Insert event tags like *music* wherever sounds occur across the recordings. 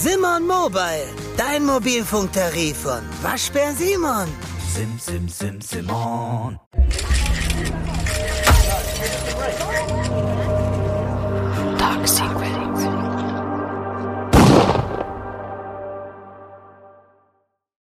Simon Mobile, dein Mobilfunktarif von Waschbär Simon. Sim, sim, sim, Simon. Dark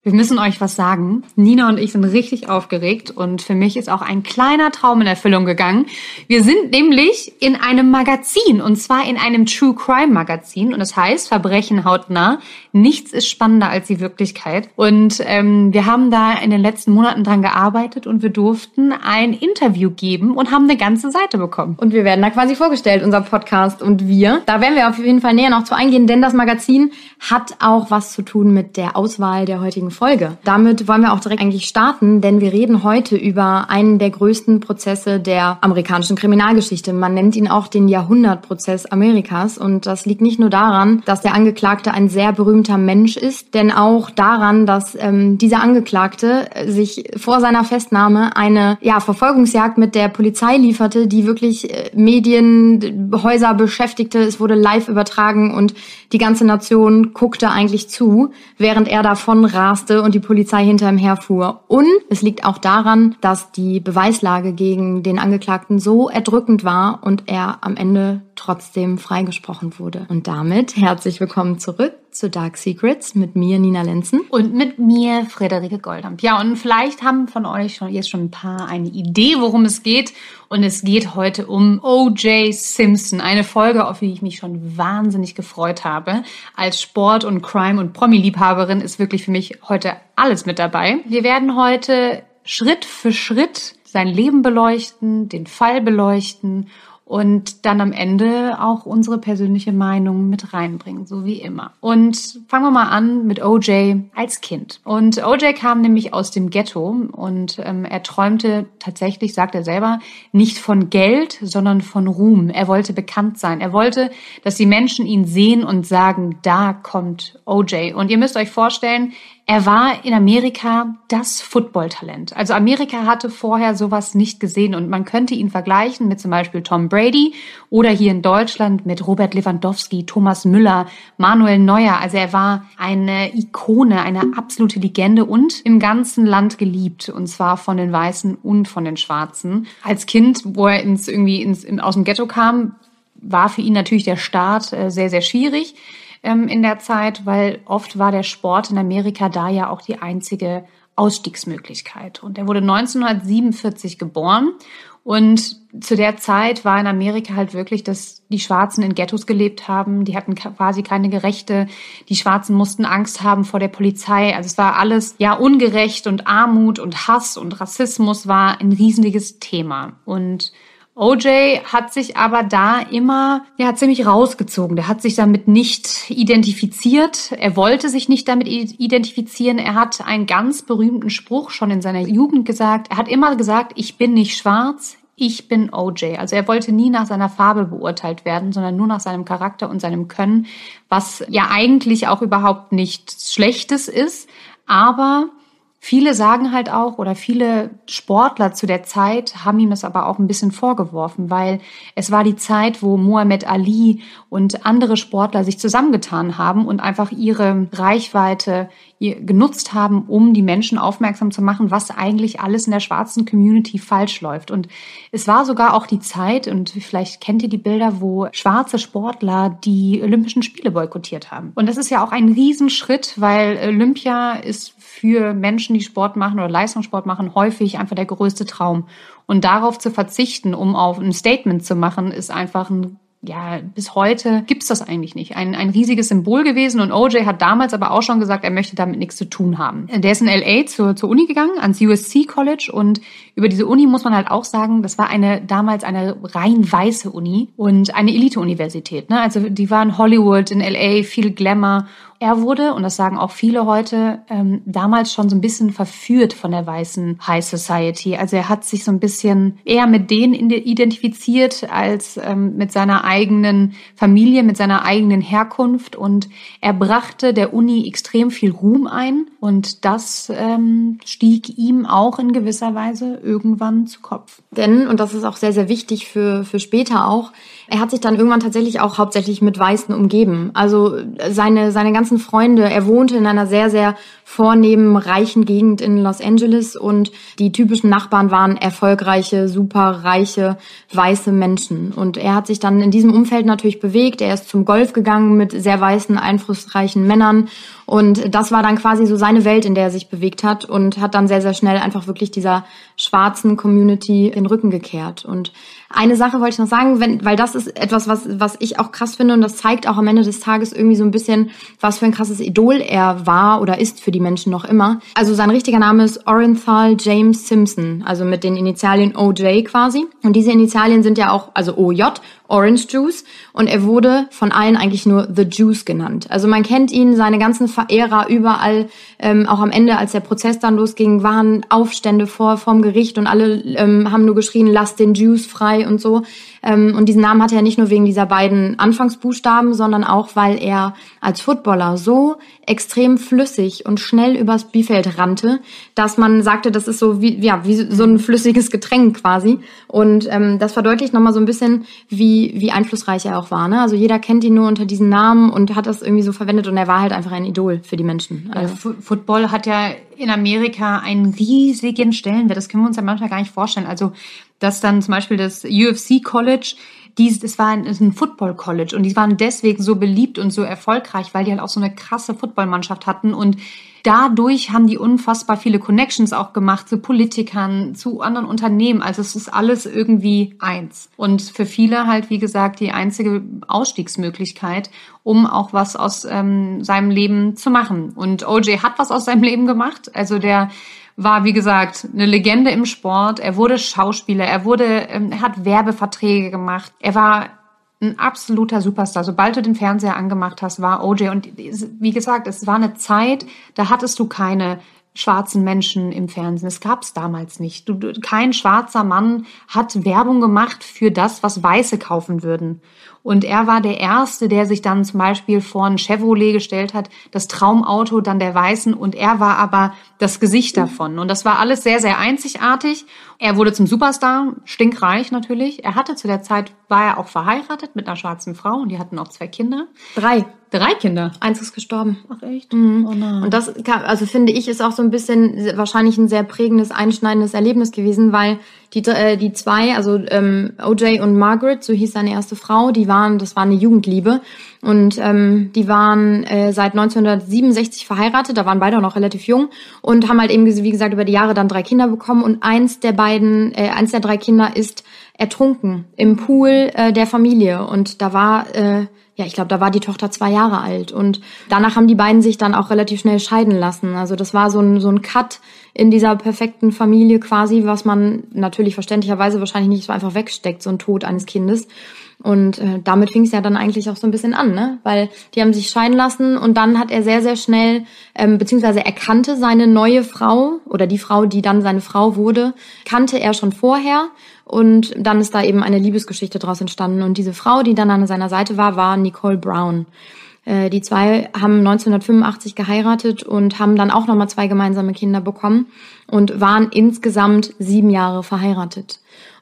Wir müssen euch was sagen. Nina und ich sind richtig aufgeregt und für mich ist auch ein kleiner Traum in Erfüllung gegangen. Wir sind nämlich in einem Magazin und zwar in einem True Crime Magazin und es das heißt Verbrechen hautnah. Nichts ist spannender als die Wirklichkeit. Und ähm, wir haben da in den letzten Monaten dran gearbeitet und wir durften ein Interview geben und haben eine ganze Seite bekommen. Und wir werden da quasi vorgestellt, unser Podcast und wir. Da werden wir auf jeden Fall näher noch zu eingehen, denn das Magazin hat auch was zu tun mit der Auswahl der heutigen Folge. Damit wollen wir auch direkt eigentlich starten, denn wir reden heute über einen der größten Prozesse der amerikanischen Kriminalgeschichte. Man nennt ihn auch den Jahrhundertprozess Amerikas und das liegt nicht nur daran, dass der Angeklagte ein sehr berühmter Mensch ist, denn auch daran, dass ähm, dieser Angeklagte sich vor seiner Festnahme eine ja, Verfolgungsjagd mit der Polizei lieferte, die wirklich äh, Medien, beschäftigte. Es wurde live übertragen und die ganze Nation guckte eigentlich zu, während er davon raste und die Polizei hinter ihm herfuhr. Und es liegt auch daran, dass die Beweislage gegen den Angeklagten so erdrückend war und er am Ende trotzdem freigesprochen wurde. Und damit herzlich willkommen zurück zu Dark Secrets mit mir, Nina Lenzen. Und mit mir, Frederike Goldamp. Ja, und vielleicht haben von euch schon jetzt schon ein paar eine Idee, worum es geht. Und es geht heute um O.J. Simpson. Eine Folge, auf die ich mich schon wahnsinnig gefreut habe. Als Sport- und Crime- und Promi-Liebhaberin ist wirklich für mich heute alles mit dabei. Wir werden heute Schritt für Schritt sein Leben beleuchten, den Fall beleuchten und dann am Ende auch unsere persönliche Meinung mit reinbringen, so wie immer. Und fangen wir mal an mit OJ als Kind. Und OJ kam nämlich aus dem Ghetto und ähm, er träumte tatsächlich, sagt er selber, nicht von Geld, sondern von Ruhm. Er wollte bekannt sein. Er wollte, dass die Menschen ihn sehen und sagen, da kommt OJ. Und ihr müsst euch vorstellen, er war in Amerika das Footballtalent. Also Amerika hatte vorher sowas nicht gesehen und man könnte ihn vergleichen mit zum Beispiel Tom Brady oder hier in Deutschland mit Robert Lewandowski, Thomas Müller, Manuel Neuer. Also er war eine Ikone, eine absolute Legende und im ganzen Land geliebt und zwar von den Weißen und von den Schwarzen. Als Kind, wo er ins irgendwie ins, aus dem Ghetto kam, war für ihn natürlich der Start äh, sehr sehr schwierig ähm, in der Zeit, weil oft war der Sport in Amerika da ja auch die einzige Ausstiegsmöglichkeit. Und er wurde 1947 geboren und zu der Zeit war in Amerika halt wirklich, dass die Schwarzen in Ghettos gelebt haben. Die hatten quasi keine Gerechte. Die Schwarzen mussten Angst haben vor der Polizei. Also es war alles ja ungerecht und Armut und Hass und Rassismus war ein riesiges Thema. Und OJ hat sich aber da immer, der hat ziemlich rausgezogen. Der hat sich damit nicht identifiziert. Er wollte sich nicht damit identifizieren. Er hat einen ganz berühmten Spruch schon in seiner Jugend gesagt. Er hat immer gesagt, ich bin nicht schwarz, ich bin OJ. Also er wollte nie nach seiner Farbe beurteilt werden, sondern nur nach seinem Charakter und seinem Können, was ja eigentlich auch überhaupt nichts Schlechtes ist. Aber Viele sagen halt auch, oder viele Sportler zu der Zeit haben ihm das aber auch ein bisschen vorgeworfen, weil es war die Zeit, wo Muhammad Ali und andere Sportler sich zusammengetan haben und einfach ihre Reichweite genutzt haben, um die Menschen aufmerksam zu machen, was eigentlich alles in der schwarzen Community falsch läuft. Und es war sogar auch die Zeit, und vielleicht kennt ihr die Bilder, wo schwarze Sportler die Olympischen Spiele boykottiert haben. Und das ist ja auch ein Riesenschritt, weil Olympia ist für Menschen, die Sport machen oder Leistungssport machen, häufig einfach der größte Traum. Und darauf zu verzichten, um auf ein Statement zu machen, ist einfach ein ja, bis heute gibt's das eigentlich nicht. Ein, ein riesiges Symbol gewesen und OJ hat damals aber auch schon gesagt, er möchte damit nichts zu tun haben. Der ist in LA zur, zur Uni gegangen, ans USC College und über diese Uni muss man halt auch sagen, das war eine damals eine rein weiße Uni und eine Elite-Universität. Ne? Also die waren Hollywood, in LA, viel Glamour er wurde, und das sagen auch viele heute, ähm, damals schon so ein bisschen verführt von der weißen High Society. Also er hat sich so ein bisschen eher mit denen identifiziert als ähm, mit seiner eigenen Familie, mit seiner eigenen Herkunft. Und er brachte der Uni extrem viel Ruhm ein Und das ähm, stieg ihm auch in gewisser Weise irgendwann zu Kopf. Denn, und das ist auch sehr, sehr wichtig für, für später auch, er hat sich dann irgendwann tatsächlich auch hauptsächlich mit Weißen umgeben. Also seine, seine ganzen Freunde, er wohnte in einer sehr, sehr vornehmen, reichen Gegend in Los Angeles und die typischen Nachbarn waren erfolgreiche, super reiche, weiße Menschen. Und er hat sich dann in diesem Umfeld natürlich bewegt. Er ist zum Golf gegangen mit sehr weißen, einflussreichen Männern und das war dann quasi so seine Welt, in der er sich bewegt hat und hat dann sehr, sehr schnell einfach wirklich dieser schwarzen Community den Rücken gekehrt. Und eine Sache wollte ich noch sagen, wenn, weil das ist etwas, was, was ich auch krass finde und das zeigt auch am Ende des Tages irgendwie so ein bisschen, was für ein krasses Idol er war oder ist für die Menschen noch immer. Also sein richtiger Name ist Orenthal James Simpson, also mit den Initialien OJ quasi. Und diese Initialien sind ja auch, also OJ, Orange Juice. Und er wurde von allen eigentlich nur The Juice genannt. Also man kennt ihn, seine ganzen Verehrer überall, ähm, auch am Ende, als der Prozess dann losging, waren Aufstände vor vorm Gericht und alle ähm, haben nur geschrien, lass den Juice frei und so. Ähm, und diesen Namen hatte er nicht nur wegen dieser beiden Anfangsbuchstaben, sondern auch, weil er als Footballer so extrem flüssig und schnell übers Biefeld rannte, dass man sagte, das ist so wie, ja, wie so ein flüssiges Getränk quasi. Und ähm, das verdeutlicht nochmal so ein bisschen, wie, wie einflussreich er auch war. Ne? Also jeder kennt ihn nur unter diesen Namen und hat das irgendwie so verwendet und er war halt einfach ein Idol für die Menschen. Also. Football hat ja in Amerika einen riesigen Stellenwert. Das können wir uns ja manchmal gar nicht vorstellen. Also dass dann zum Beispiel das UFC College, dies, das war ein, ein Football College und die waren deswegen so beliebt und so erfolgreich, weil die halt auch so eine krasse Footballmannschaft hatten und dadurch haben die unfassbar viele Connections auch gemacht zu Politikern, zu anderen Unternehmen. Also es ist alles irgendwie eins. Und für viele halt, wie gesagt, die einzige Ausstiegsmöglichkeit, um auch was aus ähm, seinem Leben zu machen. Und OJ hat was aus seinem Leben gemacht. Also der war, wie gesagt, eine Legende im Sport. Er wurde Schauspieler, er wurde, ähm, er hat Werbeverträge gemacht. Er war ein absoluter Superstar. Sobald du den Fernseher angemacht hast, war OJ. Und wie gesagt, es war eine Zeit, da hattest du keine schwarzen Menschen im Fernsehen. Das gab es damals nicht. Du, kein schwarzer Mann hat Werbung gemacht für das, was Weiße kaufen würden. Und er war der Erste, der sich dann zum Beispiel vor ein Chevrolet gestellt hat, das Traumauto dann der Weißen. Und er war aber das Gesicht davon. Und das war alles sehr, sehr einzigartig. Er wurde zum Superstar, stinkreich natürlich. Er hatte zu der Zeit, war er auch verheiratet mit einer schwarzen Frau und die hatten auch zwei Kinder. Drei. Drei Kinder. Eins ist gestorben. Ach echt? Mhm. Oh nein. Und das, also finde ich, ist auch so ein bisschen wahrscheinlich ein sehr prägendes, einschneidendes Erlebnis gewesen, weil die, äh, die zwei, also ähm, OJ und Margaret, so hieß seine erste Frau, die waren, das war eine Jugendliebe. Und ähm, die waren äh, seit 1967 verheiratet, da waren beide auch noch relativ jung und haben halt eben, wie gesagt, über die Jahre dann drei Kinder bekommen. Und eins der beiden, äh, eins der drei Kinder ist ertrunken im Pool äh, der Familie. Und da war äh, ja, ich glaube, da war die Tochter zwei Jahre alt. Und danach haben die beiden sich dann auch relativ schnell scheiden lassen. Also das war so ein, so ein Cut in dieser perfekten Familie quasi, was man natürlich verständlicherweise wahrscheinlich nicht so einfach wegsteckt, so ein Tod eines Kindes. Und äh, damit fing es ja dann eigentlich auch so ein bisschen an, ne? Weil die haben sich scheiden lassen und dann hat er sehr, sehr schnell, ähm, beziehungsweise er kannte seine neue Frau oder die Frau, die dann seine Frau wurde, kannte er schon vorher und dann ist da eben eine Liebesgeschichte draus entstanden. Und diese Frau, die dann an seiner Seite war, war Nicole Brown. Äh, die zwei haben 1985 geheiratet und haben dann auch nochmal zwei gemeinsame Kinder bekommen und waren insgesamt sieben Jahre verheiratet.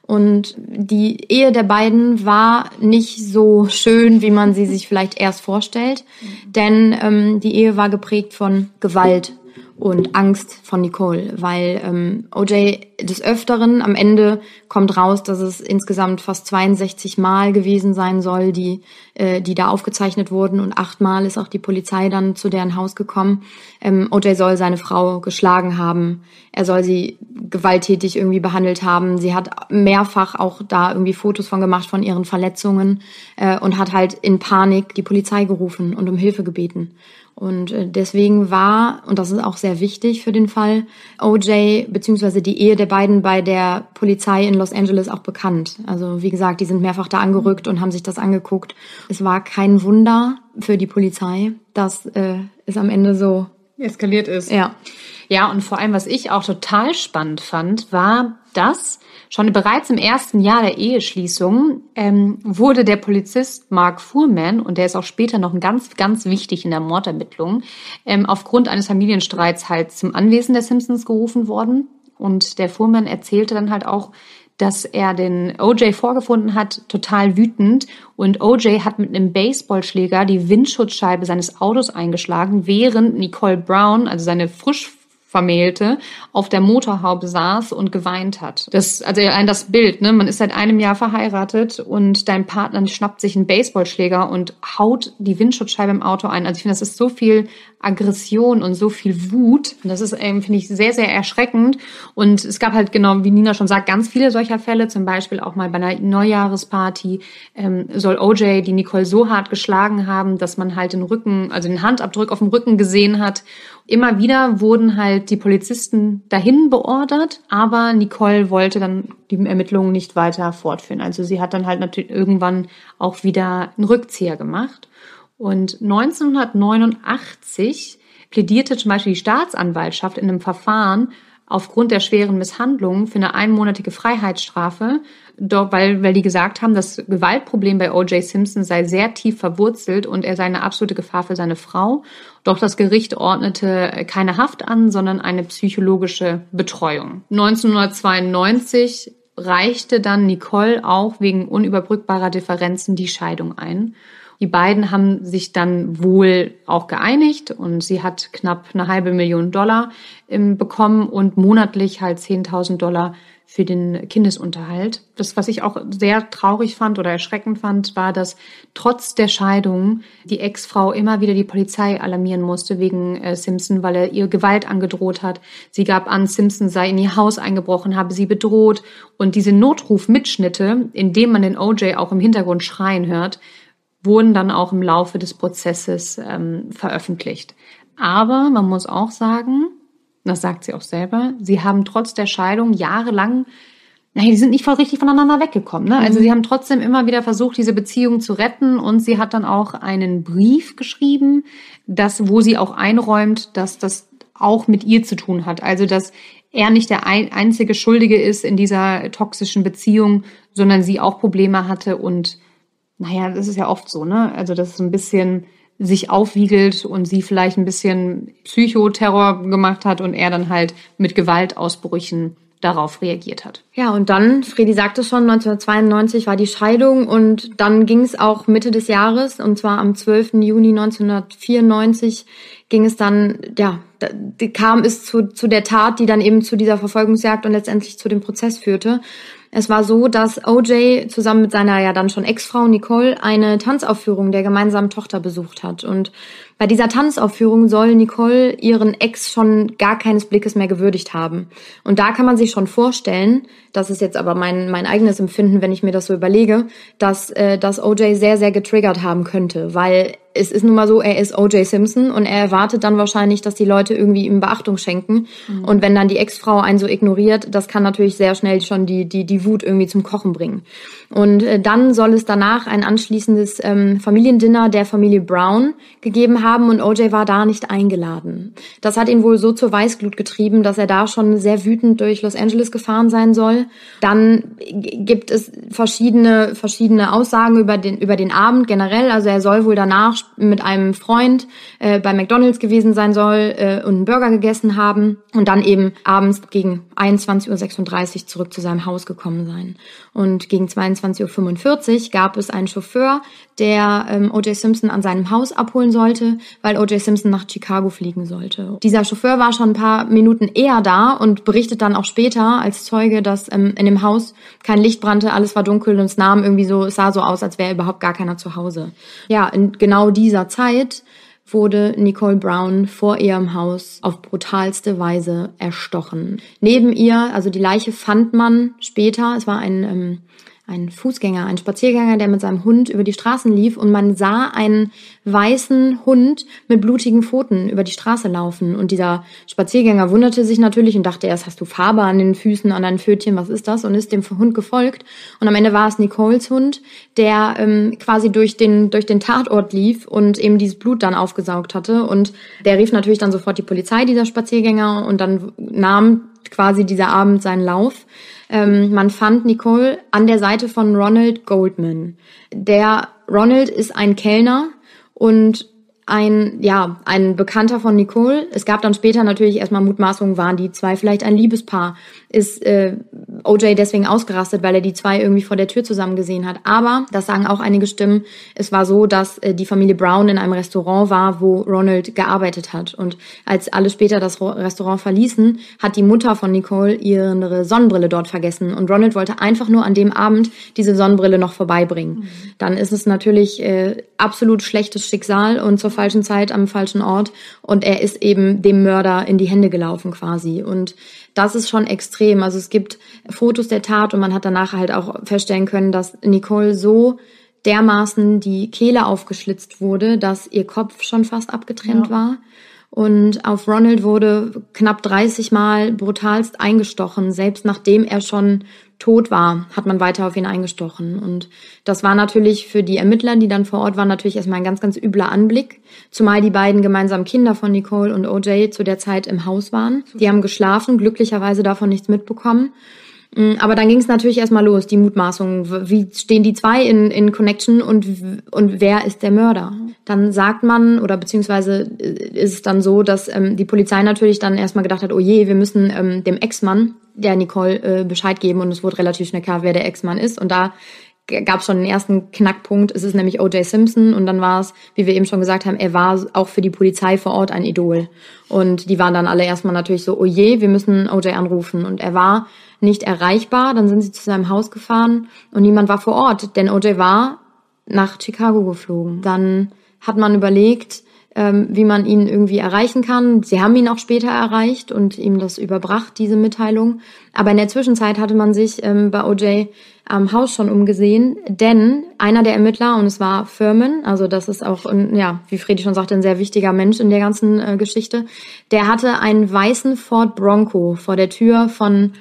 Und die Ehe der beiden war nicht so schön, wie man sie sich vielleicht erst vorstellt, denn ähm, die Ehe war geprägt von Gewalt und Angst von Nicole, weil ähm, OJ des Öfteren am Ende kommt raus, dass es insgesamt fast 62 Mal gewesen sein soll, die, äh, die da aufgezeichnet wurden und achtmal ist auch die Polizei dann zu deren Haus gekommen. Ähm, OJ soll seine Frau geschlagen haben, er soll sie gewalttätig irgendwie behandelt haben. Sie hat mehrfach auch da irgendwie Fotos von gemacht von ihren Verletzungen äh, und hat halt in Panik die Polizei gerufen und um Hilfe gebeten. Und äh, deswegen war, und das ist auch sehr wichtig für den Fall, OJ beziehungsweise die Ehe der beiden bei der Polizei in Los Angeles auch bekannt. Also wie gesagt, die sind mehrfach da angerückt und haben sich das angeguckt. Es war kein Wunder für die Polizei, dass äh, es am Ende so eskaliert ist. Ja. Ja, und vor allem, was ich auch total spannend fand, war, dass schon bereits im ersten Jahr der Eheschließung ähm, wurde der Polizist Mark Fuhrman, und der ist auch später noch ganz, ganz wichtig in der Mordermittlung, ähm, aufgrund eines Familienstreits halt zum Anwesen der Simpsons gerufen worden. Und der Fuhrmann erzählte dann halt auch, dass er den OJ vorgefunden hat, total wütend. Und OJ hat mit einem Baseballschläger die Windschutzscheibe seines Autos eingeschlagen, während Nicole Brown, also seine frisch Vermählte auf der Motorhaube saß und geweint hat. Das, also allein das Bild, ne? Man ist seit einem Jahr verheiratet und dein Partner schnappt sich einen Baseballschläger und haut die Windschutzscheibe im Auto ein. Also ich finde, das ist so viel Aggression und so viel Wut. Und das ist, ähm, finde ich, sehr, sehr erschreckend. Und es gab halt genau, wie Nina schon sagt, ganz viele solcher Fälle. Zum Beispiel auch mal bei einer Neujahresparty ähm, soll OJ die Nicole so hart geschlagen haben, dass man halt den Rücken, also den Handabdruck auf dem Rücken gesehen hat. Immer wieder wurden halt die Polizisten dahin beordert, aber Nicole wollte dann die Ermittlungen nicht weiter fortführen. Also sie hat dann halt natürlich irgendwann auch wieder einen Rückzieher gemacht. Und 1989 plädierte zum Beispiel die Staatsanwaltschaft in einem Verfahren aufgrund der schweren Misshandlungen für eine einmonatige Freiheitsstrafe, weil, weil die gesagt haben, das Gewaltproblem bei O.J. Simpson sei sehr tief verwurzelt und er sei eine absolute Gefahr für seine Frau. Doch das Gericht ordnete keine Haft an, sondern eine psychologische Betreuung. 1992 reichte dann Nicole auch wegen unüberbrückbarer Differenzen die Scheidung ein. Die beiden haben sich dann wohl auch geeinigt und sie hat knapp eine halbe Million Dollar ähm, bekommen und monatlich halt 10.000 Dollar für den Kindesunterhalt. Das, was ich auch sehr traurig fand oder erschreckend fand, war, dass trotz der Scheidung die Ex-Frau immer wieder die Polizei alarmieren musste wegen äh, Simpson, weil er ihr Gewalt angedroht hat. Sie gab an, Simpson sei in ihr Haus eingebrochen, habe sie bedroht. Und diese Notrufmitschnitte, in dem man den OJ auch im Hintergrund schreien hört, wurden dann auch im Laufe des Prozesses ähm, veröffentlicht. Aber man muss auch sagen, das sagt sie auch selber, sie haben trotz der Scheidung jahrelang, naja, die sind nicht voll richtig voneinander weggekommen. Ne? Also mhm. Also sie haben trotzdem immer wieder versucht, diese Beziehung zu retten und sie hat dann auch einen Brief geschrieben, das, wo sie auch einräumt, dass das auch mit ihr zu tun hat. Also dass er nicht der einzige Schuldige ist in dieser toxischen Beziehung, sondern sie auch Probleme hatte und naja, das ist ja oft so, ne? Also, dass es ein bisschen sich aufwiegelt und sie vielleicht ein bisschen Psychoterror gemacht hat und er dann halt mit Gewaltausbrüchen darauf reagiert hat. Ja, und dann, Fredi sagte schon, 1992 war die Scheidung und dann ging es auch Mitte des Jahres und zwar am 12. Juni 1994 ging es dann, ja, kam es zu, zu der Tat, die dann eben zu dieser Verfolgungsjagd und letztendlich zu dem Prozess führte. Es war so, dass OJ zusammen mit seiner ja dann schon Ex-Frau Nicole eine Tanzaufführung der gemeinsamen Tochter besucht hat. Und bei dieser Tanzaufführung soll Nicole ihren Ex schon gar keines Blickes mehr gewürdigt haben. Und da kann man sich schon vorstellen, das ist jetzt aber mein, mein eigenes Empfinden, wenn ich mir das so überlege, dass äh, das OJ sehr, sehr getriggert haben könnte, weil es ist nun mal so, er ist O.J. Simpson und er erwartet dann wahrscheinlich, dass die Leute irgendwie ihm Beachtung schenken. Mhm. Und wenn dann die Ex-Frau einen so ignoriert, das kann natürlich sehr schnell schon die, die, die Wut irgendwie zum Kochen bringen. Und äh, dann soll es danach ein anschließendes ähm, Familiendinner der Familie Brown gegeben haben und OJ war da nicht eingeladen. Das hat ihn wohl so zur Weißglut getrieben, dass er da schon sehr wütend durch Los Angeles gefahren sein soll. Dann gibt es verschiedene, verschiedene Aussagen über den, über den Abend generell. Also er soll wohl danach mit einem Freund äh, bei McDonalds gewesen sein soll äh, und einen Burger gegessen haben und dann eben abends gegen 21.36 Uhr zurück zu seinem Haus gekommen sein. Und gegen 22.45 Uhr gab es einen Chauffeur, der ähm, O.J. Simpson an seinem Haus abholen sollte, weil O.J. Simpson nach Chicago fliegen sollte. Dieser Chauffeur war schon ein paar Minuten eher da und berichtet dann auch später als Zeuge, dass ähm, in dem Haus kein Licht brannte, alles war dunkel und es nahm irgendwie so, es sah so aus, als wäre überhaupt gar keiner zu Hause. Ja, in genau dieser Zeit wurde Nicole Brown vor ihrem Haus auf brutalste Weise erstochen. Neben ihr, also die Leiche fand man später, es war ein, ähm, ein Fußgänger, ein Spaziergänger, der mit seinem Hund über die Straßen lief und man sah einen weißen Hund mit blutigen Pfoten über die Straße laufen. Und dieser Spaziergänger wunderte sich natürlich und dachte erst, hast du Farbe an den Füßen, an deinen Pfötchen, was ist das? Und ist dem Hund gefolgt. Und am Ende war es Nicoles Hund, der ähm, quasi durch den, durch den Tatort lief und eben dieses Blut dann aufgesaugt hatte. Und der rief natürlich dann sofort die Polizei, dieser Spaziergänger, und dann nahm quasi dieser Abend seinen Lauf. Ähm, man fand Nicole an der Seite von Ronald Goldman. Der Ronald ist ein Kellner und ein, ja, ein Bekannter von Nicole. Es gab dann später natürlich erstmal Mutmaßungen, waren die zwei vielleicht ein Liebespaar? Ist äh, OJ deswegen ausgerastet, weil er die zwei irgendwie vor der Tür zusammen gesehen hat? Aber, das sagen auch einige Stimmen, es war so, dass äh, die Familie Brown in einem Restaurant war, wo Ronald gearbeitet hat. Und als alle später das Restaurant verließen, hat die Mutter von Nicole ihre Sonnenbrille dort vergessen. Und Ronald wollte einfach nur an dem Abend diese Sonnenbrille noch vorbeibringen. Mhm. Dann ist es natürlich äh, absolut schlechtes Schicksal und zur falschen Zeit am falschen Ort und er ist eben dem Mörder in die Hände gelaufen quasi und das ist schon extrem. Also es gibt Fotos der Tat und man hat danach halt auch feststellen können, dass Nicole so dermaßen die Kehle aufgeschlitzt wurde, dass ihr Kopf schon fast abgetrennt ja. war. Und auf Ronald wurde knapp 30 Mal brutalst eingestochen, selbst nachdem er schon tot war, hat man weiter auf ihn eingestochen. Und das war natürlich für die Ermittler, die dann vor Ort waren, natürlich erstmal ein ganz, ganz übler Anblick. Zumal die beiden gemeinsamen Kinder von Nicole und OJ zu der Zeit im Haus waren. Die haben geschlafen, glücklicherweise davon nichts mitbekommen. Mm, aber dann ging es natürlich erstmal los, die Mutmaßungen. Wie stehen die zwei in, in Connection und, und wer ist der Mörder? Dann sagt man, oder beziehungsweise äh, ist es dann so, dass ähm, die Polizei natürlich dann erstmal gedacht hat, oh je, wir müssen ähm, dem Ex-Mann, der Nicole, äh, Bescheid geben und es wurde relativ schnell klar, wer der Ex-Mann ist. Und da gab es schon den ersten Knackpunkt. Es ist nämlich O.J. Simpson und dann war es, wie wir eben schon gesagt haben, er war auch für die Polizei vor Ort ein Idol. Und die waren dann alle erstmal natürlich so, oh je, wir müssen O.J. anrufen. Und er war nicht erreichbar. Dann sind sie zu seinem Haus gefahren und niemand war vor Ort, denn OJ war nach Chicago geflogen. Dann hat man überlegt, ähm, wie man ihn irgendwie erreichen kann. Sie haben ihn auch später erreicht und ihm das überbracht, diese Mitteilung. Aber in der Zwischenzeit hatte man sich ähm, bei OJ am Haus schon umgesehen, denn einer der Ermittler, und es war Furman, also das ist auch, ja, wie Fredi schon sagte, ein sehr wichtiger Mensch in der ganzen äh, Geschichte, der hatte einen weißen Ford Bronco vor der Tür von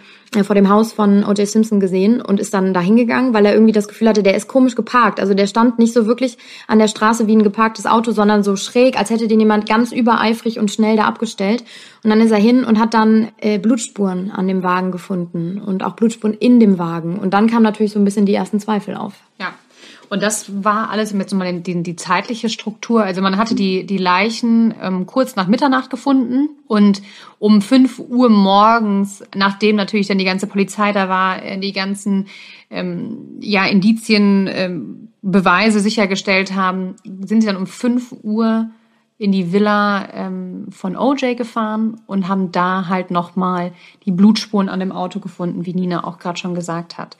vor dem Haus von O.J. Simpson gesehen und ist dann da hingegangen, weil er irgendwie das Gefühl hatte, der ist komisch geparkt. Also der stand nicht so wirklich an der Straße wie ein geparktes Auto, sondern so schräg, als hätte den jemand ganz übereifrig und schnell da abgestellt. Und dann ist er hin und hat dann äh, Blutspuren an dem Wagen gefunden und auch Blutspuren in dem Wagen. Und dann kam natürlich so ein bisschen die ersten Zweifel auf. Ja. Und das war alles jetzt mal die, die zeitliche Struktur. Also man hatte die, die Leichen ähm, kurz nach Mitternacht gefunden und um fünf Uhr morgens, nachdem natürlich dann die ganze Polizei da war, äh, die ganzen ähm, ja, Indizien, ähm, Beweise sichergestellt haben, sind sie dann um fünf Uhr in die Villa ähm, von OJ gefahren und haben da halt nochmal die Blutspuren an dem Auto gefunden, wie Nina auch gerade schon gesagt hat.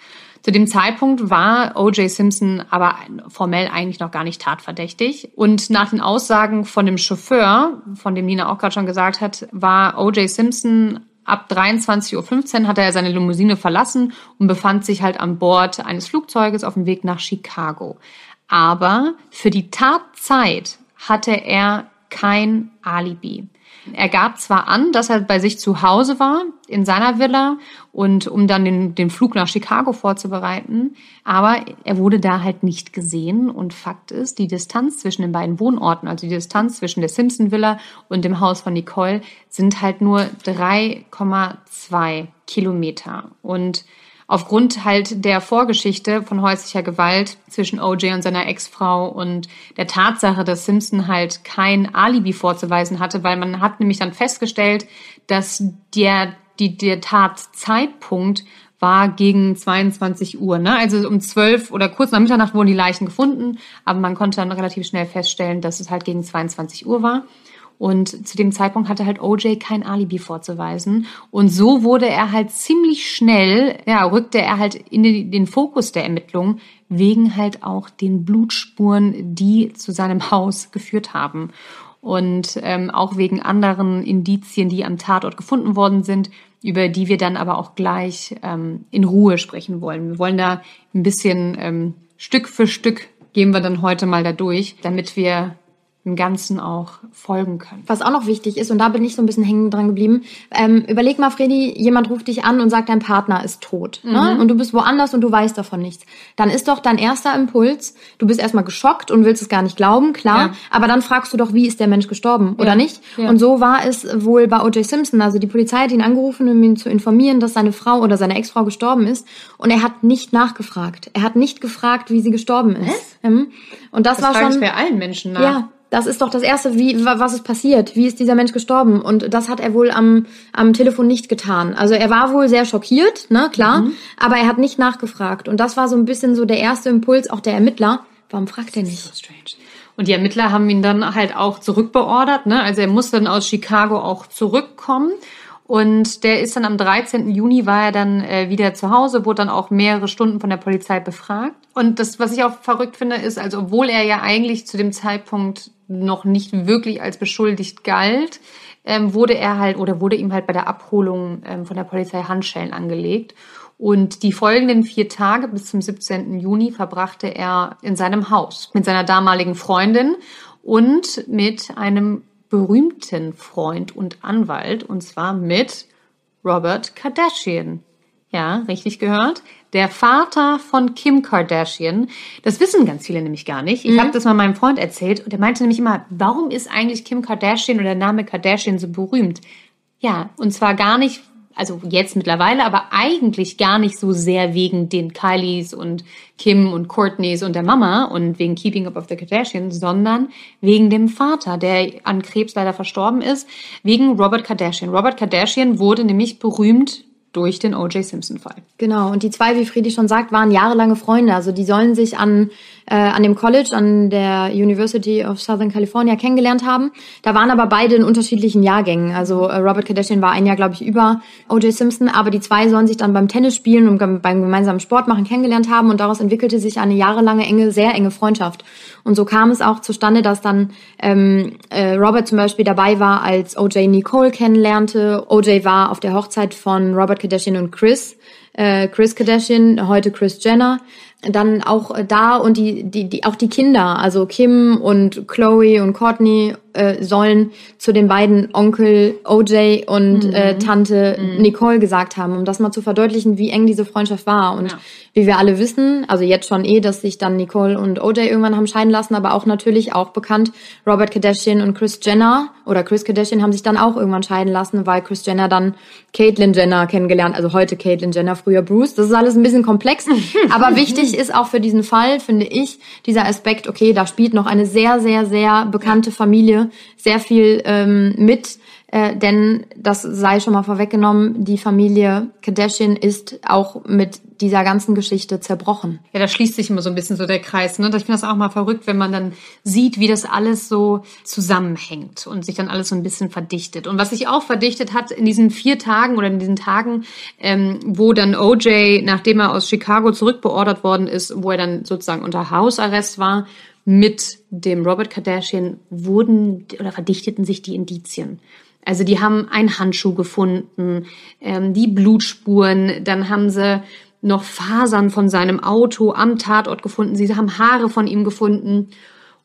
Zu dem Zeitpunkt war O.J. Simpson aber formell eigentlich noch gar nicht tatverdächtig. Und nach den Aussagen von dem Chauffeur, von dem Nina auch gerade schon gesagt hat, war O.J. Simpson ab 23.15 Uhr hat er seine Limousine verlassen und befand sich halt an Bord eines Flugzeuges auf dem Weg nach Chicago. Aber für die Tatzeit hatte er kein Alibi. Er gab zwar an, dass er bei sich zu Hause war, in seiner Villa, und um dann den, den Flug nach Chicago vorzubereiten, aber er wurde da halt nicht gesehen. Und Fakt ist, die Distanz zwischen den beiden Wohnorten, also die Distanz zwischen der Simpson Villa und dem Haus von Nicole, sind halt nur 3,2 Kilometer. Und aufgrund halt der Vorgeschichte von häuslicher Gewalt zwischen OJ und seiner Ex-Frau und der Tatsache, dass Simpson halt kein Alibi vorzuweisen hatte, weil man hat nämlich dann festgestellt, dass der, die, der Tatzeitpunkt war gegen 22 Uhr. Ne? Also um 12 oder kurz nach Mitternacht wurden die Leichen gefunden, aber man konnte dann relativ schnell feststellen, dass es halt gegen 22 Uhr war. Und zu dem Zeitpunkt hatte halt OJ kein Alibi vorzuweisen. Und so wurde er halt ziemlich schnell, ja, rückte er halt in den Fokus der Ermittlungen wegen halt auch den Blutspuren, die zu seinem Haus geführt haben. und ähm, auch wegen anderen Indizien, die am Tatort gefunden worden sind, über die wir dann aber auch gleich ähm, in Ruhe sprechen wollen. Wir wollen da ein bisschen ähm, Stück für Stück gehen wir dann heute mal da durch, damit wir im Ganzen auch folgen können. Was auch noch wichtig ist, und da bin ich so ein bisschen hängen dran geblieben, ähm, überleg mal, Freddy, jemand ruft dich an und sagt, dein Partner ist tot. Ne? Mhm. Ne? Und du bist woanders und du weißt davon nichts. Dann ist doch dein erster Impuls, du bist erstmal geschockt und willst es gar nicht glauben, klar. Ja. Aber dann fragst du doch, wie ist der Mensch gestorben ja. oder nicht? Ja. Und so war es wohl bei O.J. Simpson. Also die Polizei hat ihn angerufen, um ihn zu informieren, dass seine Frau oder seine Ex-Frau gestorben ist. Und er hat nicht nachgefragt. Er hat nicht gefragt, wie sie gestorben ist. Was? Und das, das war schon. Das bei allen Menschen nach. Ja, das ist doch das Erste, wie, was ist passiert? Wie ist dieser Mensch gestorben? Und das hat er wohl am, am Telefon nicht getan. Also er war wohl sehr schockiert, ne, klar, mhm. aber er hat nicht nachgefragt. Und das war so ein bisschen so der erste Impuls auch der Ermittler. Warum fragt er nicht? So strange. Und die Ermittler haben ihn dann halt auch zurückbeordert, ne? Also er muss dann aus Chicago auch zurückkommen. Und der ist dann am 13. Juni war er dann äh, wieder zu Hause, wurde dann auch mehrere Stunden von der Polizei befragt. Und das, was ich auch verrückt finde, ist, also obwohl er ja eigentlich zu dem Zeitpunkt noch nicht wirklich als beschuldigt galt, ähm, wurde er halt oder wurde ihm halt bei der Abholung ähm, von der Polizei Handschellen angelegt. Und die folgenden vier Tage bis zum 17. Juni verbrachte er in seinem Haus mit seiner damaligen Freundin und mit einem berühmten Freund und Anwalt, und zwar mit Robert Kardashian. Ja, richtig gehört. Der Vater von Kim Kardashian. Das wissen ganz viele nämlich gar nicht. Ich mhm. habe das mal meinem Freund erzählt und er meinte nämlich immer, warum ist eigentlich Kim Kardashian oder der Name Kardashian so berühmt? Ja, und zwar gar nicht, also jetzt mittlerweile, aber eigentlich gar nicht so sehr wegen den Kylies und Kim und Courtneys und der Mama und wegen Keeping Up of the Kardashians, sondern wegen dem Vater, der an Krebs leider verstorben ist, wegen Robert Kardashian. Robert Kardashian wurde nämlich berühmt durch den O.J. Simpson-Fall. Genau, und die zwei, wie Friedi schon sagt, waren jahrelange Freunde. Also die sollen sich an, äh, an dem College, an der University of Southern California kennengelernt haben. Da waren aber beide in unterschiedlichen Jahrgängen. Also äh, Robert Kardashian war ein Jahr, glaube ich, über O.J. Simpson, aber die zwei sollen sich dann beim Tennis spielen und beim gemeinsamen Sport machen kennengelernt haben und daraus entwickelte sich eine jahrelange enge, sehr enge Freundschaft. Und so kam es auch zustande, dass dann ähm, äh, Robert zum Beispiel dabei war, als O.J. Nicole kennenlernte. O.J. war auf der Hochzeit von Robert Kardashian und Chris. Äh, Chris Kardashian, heute Chris Jenner dann auch da und die, die, die, auch die Kinder, also Kim und Chloe und Courtney äh, sollen zu den beiden Onkel OJ und mhm. äh, Tante mhm. Nicole gesagt haben, um das mal zu verdeutlichen, wie eng diese Freundschaft war. Und ja. wie wir alle wissen, also jetzt schon eh, dass sich dann Nicole und OJ irgendwann haben scheiden lassen, aber auch natürlich auch bekannt, Robert Kardashian und Chris Jenner oder Chris Kardashian haben sich dann auch irgendwann scheiden lassen, weil Chris Jenner dann Caitlyn Jenner kennengelernt, also heute Caitlyn Jenner, früher Bruce. Das ist alles ein bisschen komplex, *laughs* aber wichtig ist auch für diesen Fall, finde ich, dieser Aspekt, okay, da spielt noch eine sehr, sehr, sehr bekannte Familie sehr viel ähm, mit, äh, denn das sei schon mal vorweggenommen, die Familie Kardashian ist auch mit dieser ganzen Geschichte zerbrochen. Ja, da schließt sich immer so ein bisschen so der Kreis. Ne? Ich finde das auch mal verrückt, wenn man dann sieht, wie das alles so zusammenhängt und sich dann alles so ein bisschen verdichtet. Und was sich auch verdichtet hat in diesen vier Tagen oder in diesen Tagen, ähm, wo dann OJ, nachdem er aus Chicago zurückbeordert worden ist, wo er dann sozusagen unter Hausarrest war, mit dem Robert Kardashian wurden oder verdichteten sich die Indizien. Also die haben einen Handschuh gefunden, ähm, die Blutspuren, dann haben sie noch Fasern von seinem Auto am Tatort gefunden, sie haben Haare von ihm gefunden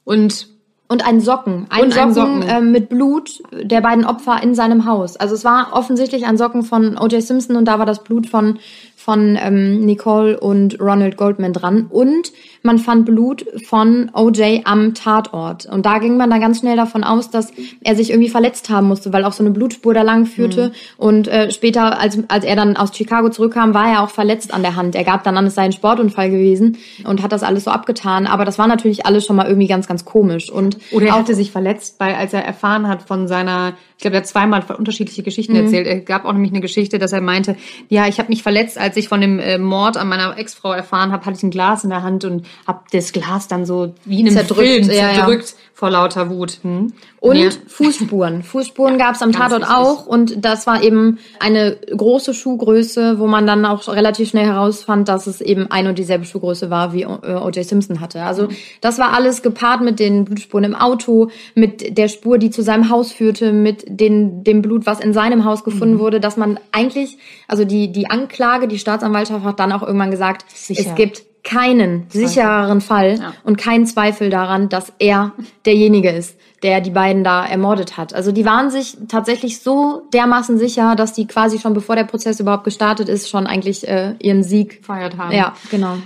und und einen Socken, einen und Socken, Socken. Äh, mit Blut der beiden Opfer in seinem Haus. Also es war offensichtlich ein Socken von O.J. Simpson und da war das Blut von von ähm, Nicole und Ronald Goldman dran. Und man fand Blut von OJ am Tatort. Und da ging man dann ganz schnell davon aus, dass er sich irgendwie verletzt haben musste, weil auch so eine Blutspur da lang führte. Mhm. Und äh, später, als, als er dann aus Chicago zurückkam, war er auch verletzt an der Hand. Er gab dann an, es sei ein Sportunfall gewesen und hat das alles so abgetan. Aber das war natürlich alles schon mal irgendwie ganz, ganz komisch. Und Oder er hatte sich verletzt, weil als er erfahren hat von seiner, ich glaube, er hat zweimal unterschiedliche Geschichten mhm. erzählt. Er gab auch nämlich eine Geschichte, dass er meinte, ja, ich habe mich verletzt, als ich von dem äh, Mord an meiner Ex-Frau erfahren habe, hatte ich ein Glas in der Hand und habe das Glas dann so wie in einem Zerdrückt, Film ja, ja. Vor lauter Wut. Hm? Und Ja. Fußspuren. *laughs* Fußspuren gab es am Tatort wichtig. auch und das war eben eine große Schuhgröße, wo man dann auch relativ schnell herausfand, dass es eben ein und dieselbe Schuhgröße war, wie äh, O.J. Simpson hatte. Also das war alles gepaart mit den Blutspuren im Auto, mit der Spur, die zu seinem Haus führte, mit den, dem Blut, was in seinem Haus gefunden wurde, dass man eigentlich, also die, die Anklage, die Staatsanwaltschaft hat dann auch irgendwann gesagt, Sicher. es gibt keinen sichereren Fall Ja. und keinen Zweifel daran, dass er derjenige ist, der die beiden da ermordet hat. Also die waren sich tatsächlich so dermaßen sicher, dass die quasi schon bevor der Prozess überhaupt gestartet ist, schon eigentlich äh, ihren Sieg. Gefeiert haben. Ja, genau.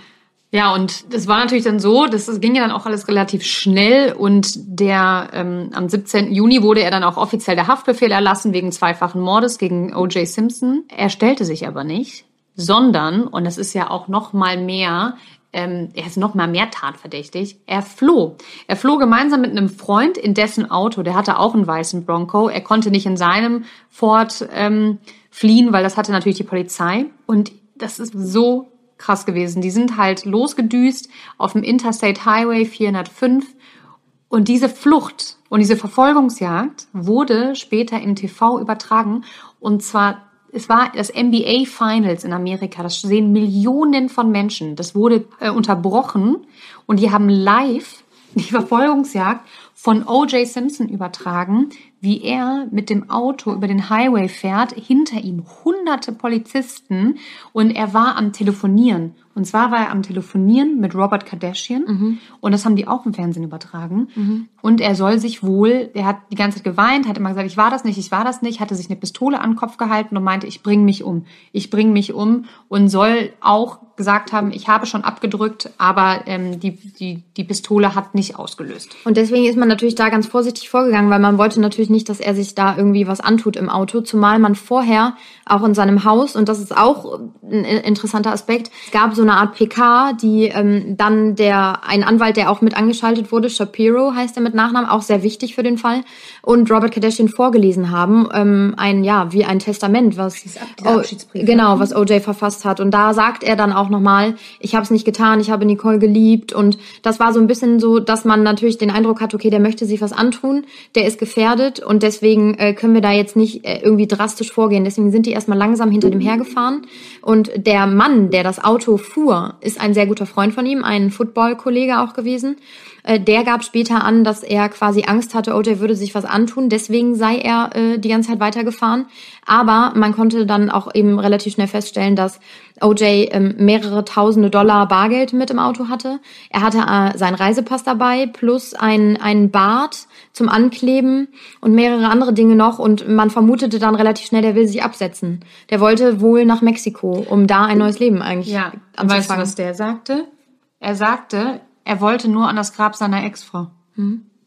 Ja, und das war natürlich dann so, das, das ging ja dann auch alles relativ schnell und der ähm, am 17. Juni wurde er dann auch offiziell der Haftbefehl erlassen wegen zweifachen Mordes gegen O.J. Simpson. Er stellte sich aber nicht, sondern, und das ist ja auch noch mal mehr, ähm, er ist noch mal mehr tatverdächtig, er floh. Er floh gemeinsam mit einem Freund in dessen Auto, der hatte auch einen weißen Bronco. Er konnte nicht in seinem Ford ähm, fliehen, weil das hatte natürlich die Polizei. Und das ist so krass gewesen. Die sind halt losgedüst auf dem Interstate Highway 405 und diese Flucht und diese Verfolgungsjagd wurde später im TV übertragen und zwar es war das NBA Finals in Amerika. Das sehen Millionen von Menschen. Das wurde äh, unterbrochen und die haben live die Verfolgungsjagd von O.J. Simpson übertragen, wie er mit dem Auto über den Highway fährt, hinter ihm hunderte Polizisten und er war am Telefonieren. Und zwar war er am Telefonieren mit Robert Kardashian und das haben die auch im Fernsehen übertragen. Und er soll sich wohl, er hat die ganze Zeit geweint, hat immer gesagt, ich war das nicht, ich war das nicht, hatte sich eine Pistole an den Kopf gehalten und meinte, ich bring mich um, ich bring mich um und soll auch gesagt haben, ich habe schon abgedrückt, aber ähm, die, die, die Pistole hat nicht ausgelöst. Und deswegen ist man natürlich da ganz vorsichtig vorgegangen, weil man wollte natürlich nicht, dass er sich da irgendwie was antut im Auto, zumal man vorher auch in seinem Haus, und das ist auch ein interessanter Aspekt, es gab so eine Art PK, die ähm, dann der, ein Anwalt, der auch mit angeschaltet wurde, Shapiro heißt er mit Nachnamen, auch sehr wichtig für den Fall, und Robert Kardashian vorgelesen haben, ähm, ein, ja, wie ein Testament, was, oh, genau, was OJ verfasst hat. Und da sagt er dann auch nochmal, ich habe es nicht getan, ich habe Nicole geliebt. Und das war so ein bisschen so, dass man natürlich den Eindruck hat, okay, der möchte sich was antun, der ist gefährdet und deswegen äh, können wir da jetzt nicht äh, irgendwie drastisch vorgehen. Deswegen sind die erstmal langsam hinter dem hergefahren. Und der Mann, der das Auto fuhr, ist ein sehr guter Freund von ihm, ein Football-Kollege auch gewesen. Äh, Der gab später an, dass er quasi Angst hatte, OJ würde sich was antun. Deswegen sei er äh, die ganze Zeit weitergefahren. Aber man konnte dann auch eben relativ schnell feststellen, dass OJ ähm, mehrere tausende Dollar Bargeld mit im Auto hatte. Er hatte äh, seinen Reisepass dabei plus ein, ein Bart zum Ankleben und mehrere andere Dinge noch. Und man vermutete dann relativ schnell, der will sich absetzen. Der wollte wohl nach Mexiko, um da ein neues Leben eigentlich Ja, anzufangen. weißt du, was der sagte? Er sagte, er wollte nur an das Grab seiner Ex-Frau.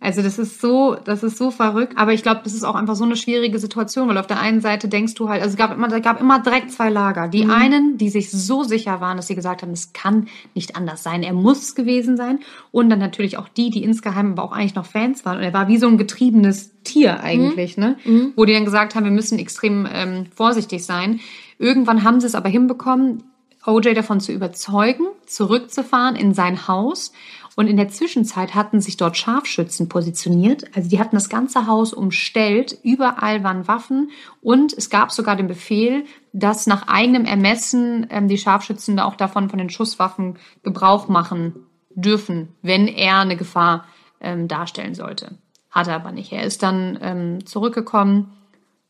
Also das ist so, das ist so verrückt. Aber ich glaube, das ist auch einfach so eine schwierige Situation, weil auf der einen Seite denkst du halt, also es gab immer, es gab immer direkt zwei Lager. Die einen, die sich so sicher waren, dass sie gesagt haben, es kann nicht anders sein, er muss es gewesen sein. Und dann natürlich auch die, die insgeheim aber auch eigentlich noch Fans waren. Und er war wie so ein getriebenes Tier eigentlich, ne? Wo die dann gesagt haben, wir müssen extrem ähm, vorsichtig sein. Irgendwann haben sie es aber hinbekommen, OJ davon zu überzeugen, zurückzufahren in sein Haus. Und in der Zwischenzeit hatten sich dort Scharfschützen positioniert. Also die hatten das ganze Haus umstellt. Überall waren Waffen. Und es gab sogar den Befehl, dass nach eigenem Ermessen ähm, die Scharfschützen auch davon von den Schusswaffen Gebrauch machen dürfen, wenn er eine Gefahr ähm, darstellen sollte. Hat er aber nicht. Er ist dann ähm, zurückgekommen.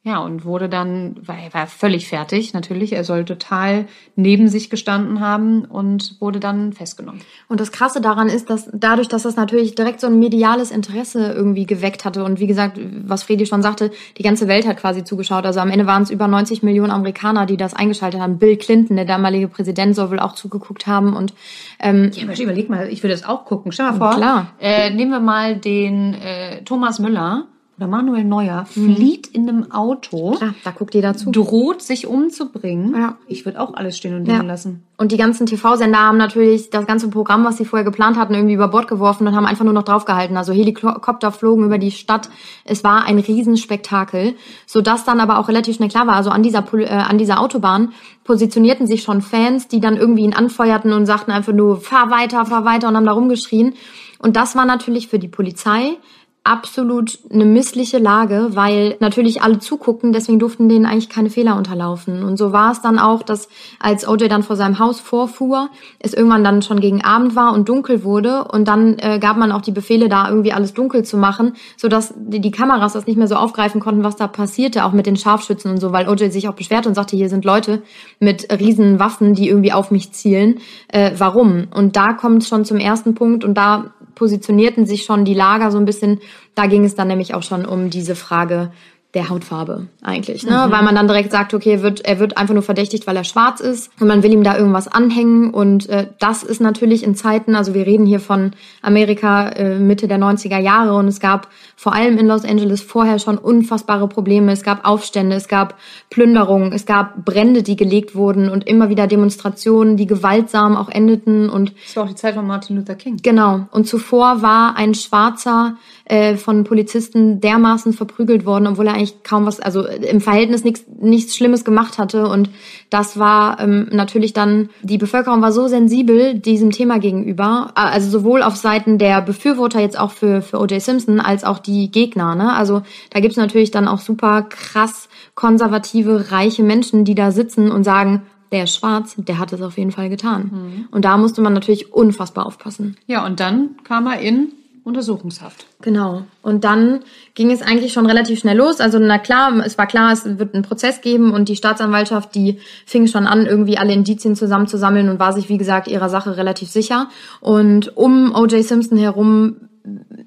Ja, und wurde dann, war, er war völlig fertig, natürlich. Er soll total neben sich gestanden haben und wurde dann festgenommen. Und das Krasse daran ist, dass dadurch, dass das natürlich direkt so ein mediales Interesse irgendwie geweckt hatte und wie gesagt, was Fredi schon sagte, die ganze Welt hat quasi zugeschaut. Also am Ende waren es über 90 Millionen Amerikaner, die das eingeschaltet haben. Bill Clinton, der damalige Präsident, soll wohl auch zugeguckt haben und ähm, Ja, aber überleg mal, ich würde das auch gucken. Stell mal vor, Klar. Äh, nehmen wir mal den äh, Thomas Müller oder Manuel Neuer flieht in einem Auto, Klar, da guckt jeder zu. droht sich umzubringen. Ja. Ich würde auch alles stehen und liegen Ja. lassen. Und die ganzen TV-Sender haben natürlich das ganze Programm, was sie vorher geplant hatten, irgendwie über Bord geworfen und haben einfach nur noch draufgehalten. Also Helikopter flogen über die Stadt. Es war ein Riesenspektakel, sodass dann aber auch relativ schnell klar war, also an dieser, äh, an dieser Autobahn positionierten sich schon Fans, die dann irgendwie ihn anfeuerten und sagten einfach nur, fahr weiter, fahr weiter und haben da rumgeschrien. Und das war natürlich für die Polizei absolut eine missliche Lage, weil natürlich alle zuguckten, deswegen durften denen eigentlich keine Fehler unterlaufen. Und so war es dann auch, dass als OJ dann vor seinem Haus vorfuhr, es irgendwann dann schon gegen Abend war und dunkel wurde und dann äh, gab man auch die Befehle, da irgendwie alles dunkel zu machen, sodass die, die Kameras das nicht mehr so aufgreifen konnten, was da passierte, auch mit den Scharfschützen und so, weil OJ sich auch beschwerte und sagte, hier sind Leute mit riesen Waffen, die irgendwie auf mich zielen. Äh, warum? Und da kommt es schon zum ersten Punkt und da positionierten sich schon die Lager so ein bisschen. Da ging es dann nämlich auch schon um diese Frage der Hautfarbe eigentlich, ne? Weil man dann direkt sagt, okay, er wird, er wird einfach nur verdächtigt, weil er schwarz ist und man will ihm da irgendwas anhängen und äh, das ist natürlich in Zeiten, also wir reden hier von Amerika äh, Mitte der 90er Jahre und es gab vor allem in Los Angeles vorher schon unfassbare Probleme. Es gab Aufstände, es gab Plünderungen, es gab Brände, die gelegt wurden und immer wieder Demonstrationen, die gewaltsam auch endeten und Das war auch die Zeit von Martin Luther King. Genau. Und zuvor war ein Schwarzer äh, von Polizisten dermaßen verprügelt worden, obwohl er eigentlich kaum was, also im Verhältnis nichts, nichts Schlimmes gemacht hatte. Und das war ähm, natürlich dann, die Bevölkerung war so sensibel diesem Thema gegenüber, äh, also sowohl auf Seiten der Befürworter jetzt auch für, für O.J. Simpson, als auch die Gegner. Ne? Also da gibt's natürlich dann auch super krass konservative, reiche Menschen, die da sitzen und sagen, der ist schwarz, der hat es auf jeden Fall getan. Und da musste man natürlich unfassbar aufpassen. Ja, und dann kam er in Untersuchungshaft. Genau. Und dann ging es eigentlich schon relativ schnell los. Also na klar, es war klar, es wird einen Prozess geben und die Staatsanwaltschaft, die fing schon an, irgendwie alle Indizien zusammenzusammeln und war sich, wie gesagt, ihrer Sache relativ sicher. Und um O.J. Simpson herum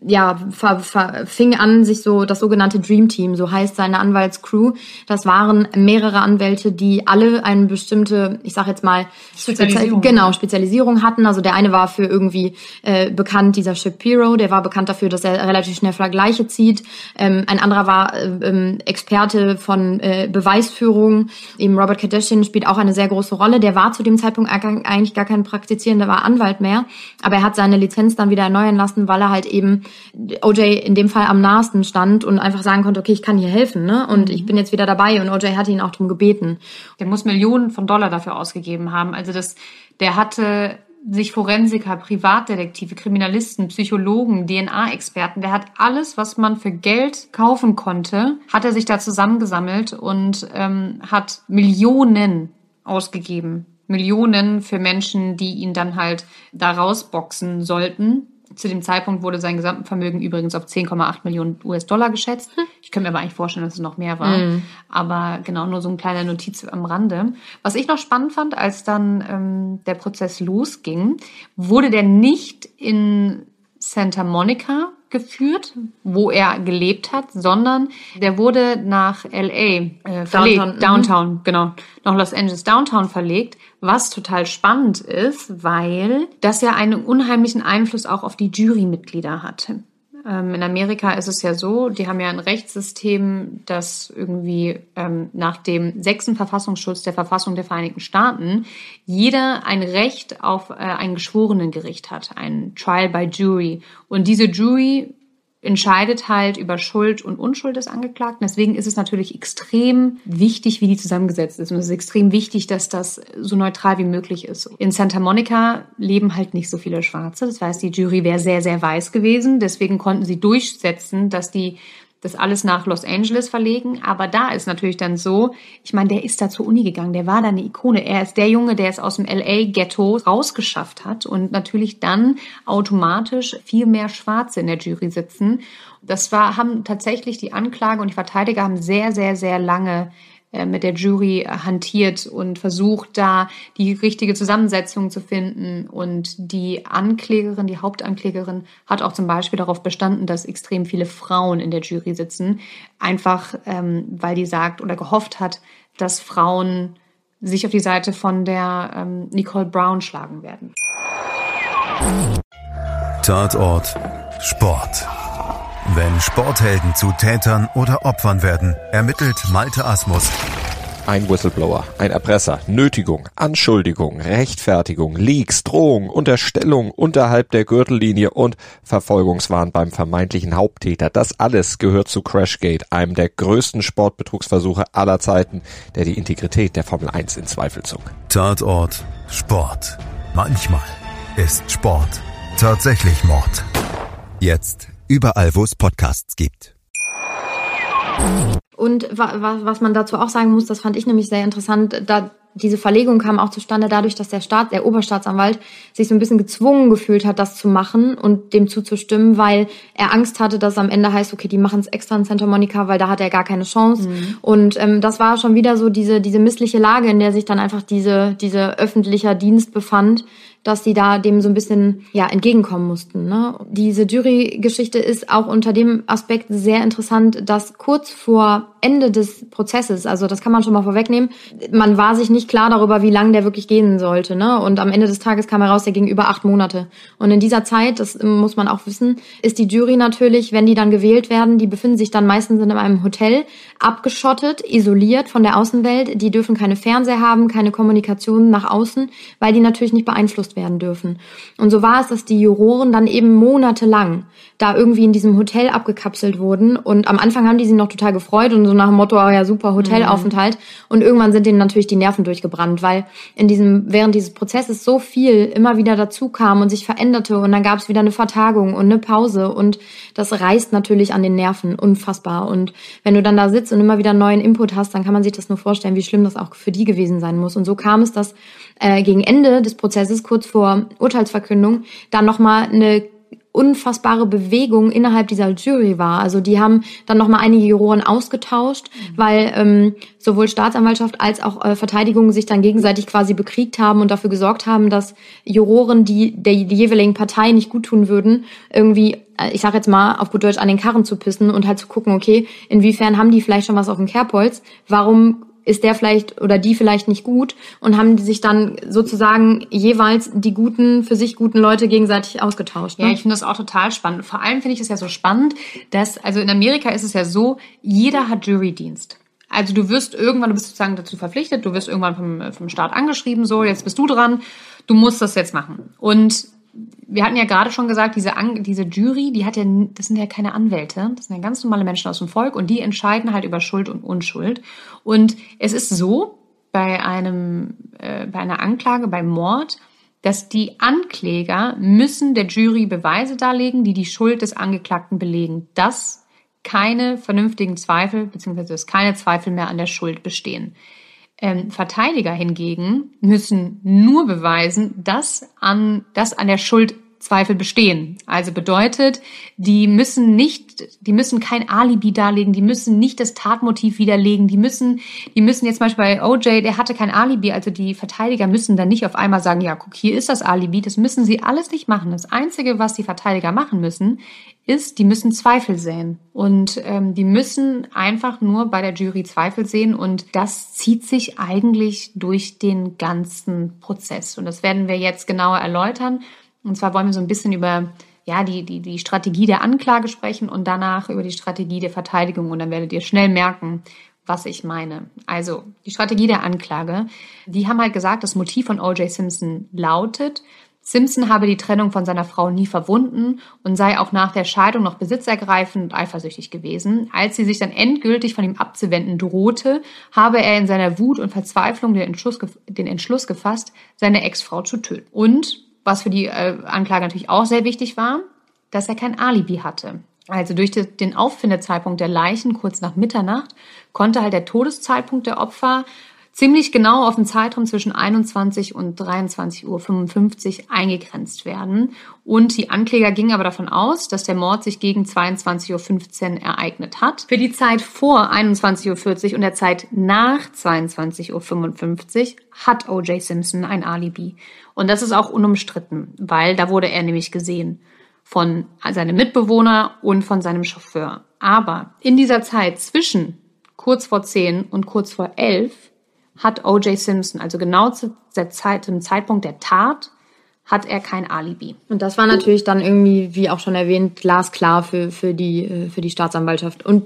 ja, ver, ver, fing an, sich so das sogenannte Dream Team, so heißt seine Anwaltscrew. Das waren mehrere Anwälte, die alle eine bestimmte, ich sag jetzt mal, Spezialisierung. genau, Spezialisierung hatten. Also der eine war für irgendwie äh, bekannt, dieser Shapiro, der war bekannt dafür, dass er relativ schnell Vergleiche zieht. Ähm, ein anderer war äh, ähm, Experte von äh, Beweisführung. Eben Robert Kardashian spielt auch eine sehr große Rolle. Der war zu dem Zeitpunkt eigentlich gar kein praktizierender, war Anwalt mehr. Aber er hat seine Lizenz dann wieder erneuern lassen, weil er halt eben OJ in dem Fall am nahesten stand und einfach sagen konnte, okay, ich kann hier helfen, ne? Und ich bin jetzt wieder dabei und OJ hatte ihn auch darum gebeten. Der muss Millionen von Dollar dafür ausgegeben haben. Also das, der hatte sich Forensiker, Privatdetektive, Kriminalisten, Psychologen, DNA-Experten, der hat alles, was man für Geld kaufen konnte, hat er sich da zusammengesammelt und ähm, hat Millionen ausgegeben. Millionen für Menschen, die ihn dann halt da rausboxen sollten. Zu dem Zeitpunkt wurde sein Gesamtvermögen übrigens auf 10,8 Millionen US-Dollar geschätzt. Ich könnte mir aber eigentlich vorstellen, dass es noch mehr war. Aber genau, nur so ein kleiner Notiz am Rande. Was ich noch spannend fand, als dann ähm, der Prozess losging, wurde der nicht in Santa Monica geführt, wo er gelebt hat, sondern der wurde nach LA äh, verlegt, Downtown, mhm. Downtown, genau, nach Los Angeles Downtown verlegt, was total spannend ist, weil das ja einen unheimlichen Einfluss auch auf die Jurymitglieder hatte. Ähm, in Amerika ist es ja so, die haben ja ein Rechtssystem, das irgendwie ähm, nach dem sechsten Verfassungsschutz der Verfassung der Vereinigten Staaten jeder ein Recht auf äh, ein Geschworenengericht hat, ein Trial by Jury. Und diese Jury entscheidet halt über Schuld und Unschuld des Angeklagten. Deswegen ist es natürlich extrem wichtig, wie die zusammengesetzt ist. Und es ist extrem wichtig, dass das so neutral wie möglich ist. In Santa Monica leben halt nicht so viele Schwarze. Das heißt, die Jury wäre sehr, sehr weiß gewesen. Deswegen konnten sie durchsetzen, dass die das alles nach Los Angeles verlegen. Aber da ist natürlich dann so, ich meine, der ist da zur Uni gegangen, der war da eine Ikone. Er ist der Junge, der es aus dem LA-Ghetto rausgeschafft hat und natürlich dann automatisch viel mehr Schwarze in der Jury sitzen. Das war, haben tatsächlich die Anklage und die Verteidiger haben sehr, sehr, sehr lange mit der Jury hantiert und versucht, da die richtige Zusammensetzung zu finden. Und die Anklägerin, die Hauptanklägerin, hat auch zum Beispiel darauf bestanden, dass extrem viele Frauen in der Jury sitzen. Einfach, ähm, weil die sagt oder gehofft hat, dass Frauen sich auf die Seite von der ähm, Nicole Brown schlagen werden. Tatort Sport. Wenn Sporthelden zu Tätern oder Opfern werden, ermittelt Malte Asmus. Ein Whistleblower, ein Erpresser, Nötigung, Anschuldigung, Rechtfertigung, Leaks, Drohung, Unterstellung unterhalb der Gürtellinie und Verfolgungswahn beim vermeintlichen Haupttäter. Das alles gehört zu Crashgate, einem der größten Sportbetrugsversuche aller Zeiten, der die Integrität der Formel 1 in Zweifel zog. Tatort Sport. Manchmal ist Sport tatsächlich Mord. Jetzt überall, wo es Podcasts gibt. Und was man dazu auch sagen muss, das fand ich nämlich sehr interessant, da diese Verlegung kam auch zustande dadurch, dass der Staat, der Oberstaatsanwalt sich so ein bisschen gezwungen gefühlt hat, das zu machen und dem zuzustimmen, weil er Angst hatte, dass es am Ende heißt, okay, die machen es extra in Santa Monica, weil da hat er gar keine Chance. Mhm. Und ähm, das war schon wieder so diese diese missliche Lage, in der sich dann einfach diese diese öffentlicher Dienst befand, dass sie da dem so ein bisschen ja entgegenkommen mussten. Ne? Diese Jury-Geschichte ist auch unter dem Aspekt sehr interessant, dass kurz vor Ende des Prozesses, also das kann man schon mal vorwegnehmen, man war sich nicht klar darüber, wie lang der wirklich gehen sollte. Ne? Und am Ende des Tages kam heraus, der ging über acht Monate. Und in dieser Zeit, das muss man auch wissen, ist die Jury natürlich, wenn die dann gewählt werden, die befinden sich dann meistens in einem Hotel, abgeschottet, isoliert von der Außenwelt. Die dürfen keine Fernseher haben, keine Kommunikation nach außen, weil die natürlich nicht beeinflusst benutzt werden dürfen. Und so war es, dass die Juroren dann eben monatelang da irgendwie in diesem Hotel abgekapselt wurden. Und am Anfang haben die sich noch total gefreut und so nach dem Motto, oh ja, super Hotelaufenthalt. Mhm. Und irgendwann sind denen natürlich die Nerven durchgebrannt, weil in diesem, während dieses Prozesses so viel immer wieder dazu kam und sich veränderte und dann gab es wieder eine Vertagung und eine Pause und das reißt natürlich an den Nerven unfassbar. Und wenn du dann da sitzt und immer wieder neuen Input hast, dann kann man sich das nur vorstellen, wie schlimm das auch für die gewesen sein muss. Und so kam es, dass äh, gegen Ende des Prozesses, kurz vor Urteilsverkündung, dann nochmal eine unfassbare Bewegung innerhalb dieser Jury war. Also die haben dann nochmal einige Juroren ausgetauscht, mhm. weil ähm, sowohl Staatsanwaltschaft als auch äh, Verteidigung sich dann gegenseitig quasi bekriegt haben und dafür gesorgt haben, dass Juroren, die der jeweiligen Partei nicht gut tun würden, irgendwie äh, ich sag jetzt mal auf gut Deutsch an den Karren zu pissen und halt zu gucken, okay, inwiefern haben die vielleicht schon was auf dem Kerbholz? Warum ist der vielleicht oder die vielleicht nicht gut und haben sich dann sozusagen jeweils die guten, für sich guten Leute gegenseitig ausgetauscht. Ne? Ja, ich finde das auch total spannend. Vor allem finde ich es ja so spannend, dass, also in Amerika ist es ja so, jeder hat Jurydienst. Also du wirst irgendwann, du bist sozusagen dazu verpflichtet, du wirst irgendwann vom, vom Staat angeschrieben, so, jetzt bist du dran, du musst das jetzt machen. Und wir hatten ja gerade schon gesagt, diese, An diese Jury, die hat ja, das sind ja keine Anwälte, das sind ja ganz normale Menschen aus dem Volk und die entscheiden halt über Schuld und Unschuld. Und es ist so, bei einem, äh, bei einer Anklage, beim Mord, dass die Ankläger müssen der Jury Beweise darlegen, die die Schuld des Angeklagten belegen, dass keine vernünftigen Zweifel, beziehungsweise dass keine Zweifel mehr an der Schuld bestehen. Ähm, Verteidiger hingegen müssen nur beweisen, dass an, dass an der Schuld Zweifel bestehen. Also bedeutet, die müssen nicht, die müssen kein Alibi darlegen, die müssen nicht das Tatmotiv widerlegen, die müssen, die müssen jetzt zum Beispiel bei OJ, der hatte kein Alibi, also die Verteidiger müssen dann nicht auf einmal sagen, ja, guck, hier ist das Alibi, das müssen sie alles nicht machen. Das Einzige, was die Verteidiger machen müssen, ist, die müssen Zweifel sehen. Und ähm, die müssen einfach nur bei der Jury Zweifel sehen. Und das zieht sich eigentlich durch den ganzen Prozess. Und das werden wir jetzt genauer erläutern. Und zwar wollen wir so ein bisschen über ja, die, die, die Strategie der Anklage sprechen und danach über die Strategie der Verteidigung. Und dann werdet ihr schnell merken, was ich meine. Also, die Strategie der Anklage. Die haben halt gesagt, das Motiv von O.J. Simpson lautet, Simpson habe die Trennung von seiner Frau nie verwunden und sei auch nach der Scheidung noch besitzergreifend und eifersüchtig gewesen. Als sie sich dann endgültig von ihm abzuwenden drohte, habe er in seiner Wut und Verzweiflung den Entschluss, den Entschluss gefasst, seine Ex-Frau zu töten. Und, was für die äh, Anklage natürlich auch sehr wichtig war, dass er kein Alibi hatte. Also durch den Auffindezeitpunkt der Leichen kurz nach Mitternacht konnte halt der Todeszeitpunkt der Opfer ziemlich genau auf den Zeitraum zwischen 21 und 23.55 Uhr eingegrenzt werden. Und die Ankläger gingen aber davon aus, dass der Mord sich gegen 22.15 Uhr ereignet hat. Für die Zeit vor 21.40 Uhr und der Zeit nach 22.55 Uhr hat O.J. Simpson ein Alibi. Und das ist auch unumstritten, weil da wurde er nämlich gesehen von seinem Mitbewohner und von seinem Chauffeur. Aber in dieser Zeit zwischen kurz vor 10 und kurz vor 11 hat O.J. Simpson, also genau zu der Zeit, zum Zeitpunkt der Tat, hat er kein Alibi. Und das war natürlich dann irgendwie, wie auch schon erwähnt, glasklar für, für, die, äh, für die Staatsanwaltschaft. Und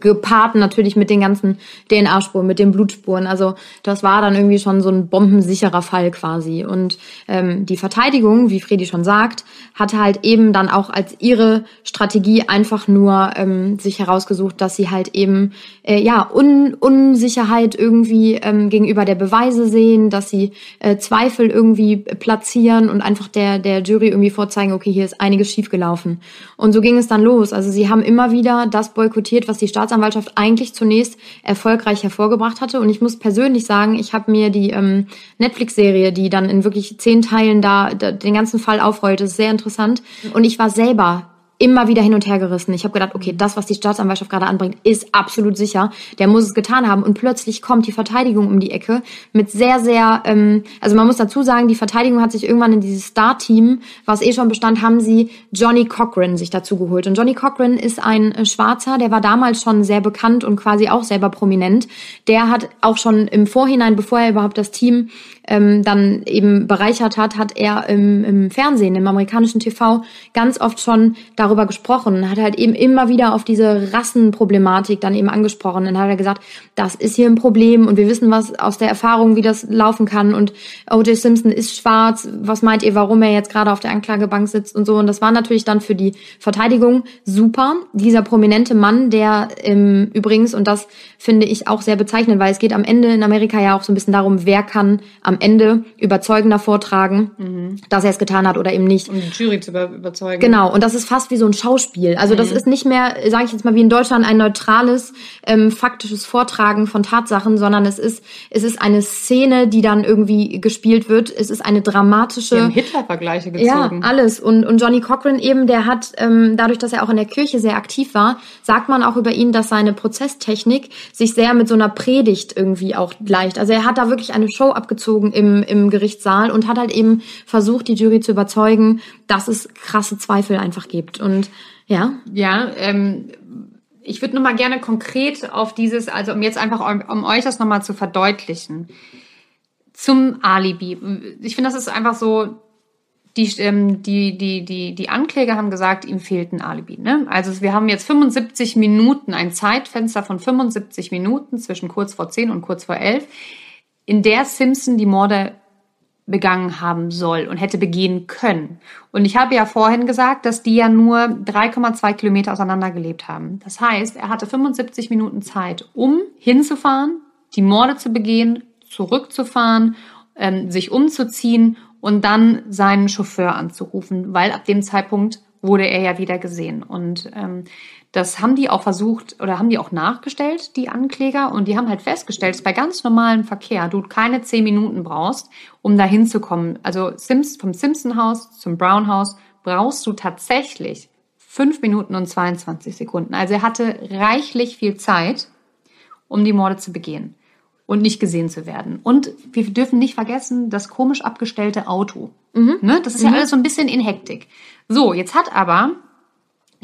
gepaart natürlich mit den ganzen DNA-Spuren, mit den Blutspuren. Also das war dann irgendwie schon so ein bombensicherer Fall quasi. Und ähm, die Verteidigung, wie Fredi schon sagt, hatte halt eben dann auch als ihre Strategie einfach nur ähm, sich herausgesucht, dass sie halt eben äh, ja Un Unsicherheit irgendwie ähm, gegenüber der Beweise sehen, dass sie äh, Zweifel irgendwie platzieren und einfach der, der Jury irgendwie vorzeigen, okay, hier ist einiges schiefgelaufen. Und so ging es dann los. Also sie haben immer wieder das boykottiert, was die Staatsanwaltschaft eigentlich zunächst erfolgreich hervorgebracht hatte. Und ich muss persönlich sagen, ich habe mir die ähm, Netflix-Serie, die dann in wirklich zehn Teilen da, da den ganzen Fall aufrollt, ist sehr interessant. Und ich war selber immer wieder hin und her gerissen. Ich habe gedacht, okay, das, was die Staatsanwaltschaft gerade anbringt, ist absolut sicher. Der muss es getan haben. Und plötzlich kommt die Verteidigung um die Ecke mit sehr, sehr, ähm, also man muss dazu sagen, die Verteidigung hat sich irgendwann in dieses Star-Team, was eh schon bestand, haben sie Johnny Cochran sich dazu geholt. Und Johnny Cochran ist ein äh, Schwarzer, der war damals schon sehr bekannt und quasi auch selber prominent. Der hat auch schon im Vorhinein, bevor er überhaupt das Team ähm, dann eben bereichert hat, hat er im, im Fernsehen, im amerikanischen TV ganz oft schon darüber gesprochen, hat halt eben immer wieder auf diese Rassenproblematik dann eben angesprochen. Dann hat er gesagt, das ist hier ein Problem und wir wissen was aus der Erfahrung, wie das laufen kann und O.J. Simpson ist schwarz, was meint ihr, warum er jetzt gerade auf der Anklagebank sitzt und so. Und das war natürlich dann für die Verteidigung super. Dieser prominente Mann, der ähm, übrigens, und das finde ich auch sehr bezeichnend, weil es geht am Ende in Amerika ja auch so ein bisschen darum, wer kann am am Ende überzeugender vortragen, mhm. dass er es getan hat oder eben nicht. Um die Jury zu überzeugen. Genau, und das ist fast wie so ein Schauspiel. Also das mhm. ist nicht mehr, sage ich jetzt mal, wie in Deutschland ein neutrales, ähm, faktisches Vortragen von Tatsachen, sondern es ist, es ist eine Szene, die dann irgendwie gespielt wird. Es ist eine dramatische... Wir Hitler-Vergleiche gezogen. Ja, alles. Und, und Johnny Cochran eben, der hat, ähm, dadurch, dass er auch in der Kirche sehr aktiv war, sagt man auch über ihn, dass seine Prozesstechnik sich sehr mit so einer Predigt irgendwie auch gleicht. Also er hat da wirklich eine Show abgezogen gezogen im, im Gerichtssaal und hat halt eben versucht, die Jury zu überzeugen, dass es krasse Zweifel einfach gibt. Und ja. Ja, ähm, ich würde nochmal gerne konkret auf dieses, also um jetzt einfach, um, um euch das nochmal zu verdeutlichen. Zum Alibi. Ich finde, das ist einfach so, die, ähm, die, die, die, die Ankläger haben gesagt, ihm fehlt ein Alibi. Ne? Also wir haben jetzt 75 Minuten, ein Zeitfenster von 75 Minuten zwischen kurz vor 10 und kurz vor 11 in der Simpson die Morde begangen haben soll und hätte begehen können. Und ich habe ja vorhin gesagt, dass die ja nur 3,2 Kilometer auseinander gelebt haben. Das heißt, er hatte 75 Minuten Zeit, um hinzufahren, die Morde zu begehen, zurückzufahren, ähm, sich umzuziehen und dann seinen Chauffeur anzurufen, weil ab dem Zeitpunkt wurde er ja wieder gesehen. Und ähm, das haben die auch versucht oder haben die auch nachgestellt, die Ankläger. Und die haben halt festgestellt, dass bei ganz normalem Verkehr du keine zehn Minuten brauchst, um da hinzukommen. Also Sims, vom Simpson-Haus zum Brown-Haus brauchst du tatsächlich fünf Minuten und 22 Sekunden. Also er hatte reichlich viel Zeit, um die Morde zu begehen und nicht gesehen zu werden. Und wir dürfen nicht vergessen, das komisch abgestellte Auto. Mhm. Ne? Das ist ja mhm. alles so ein bisschen in Hektik. So, jetzt hat aber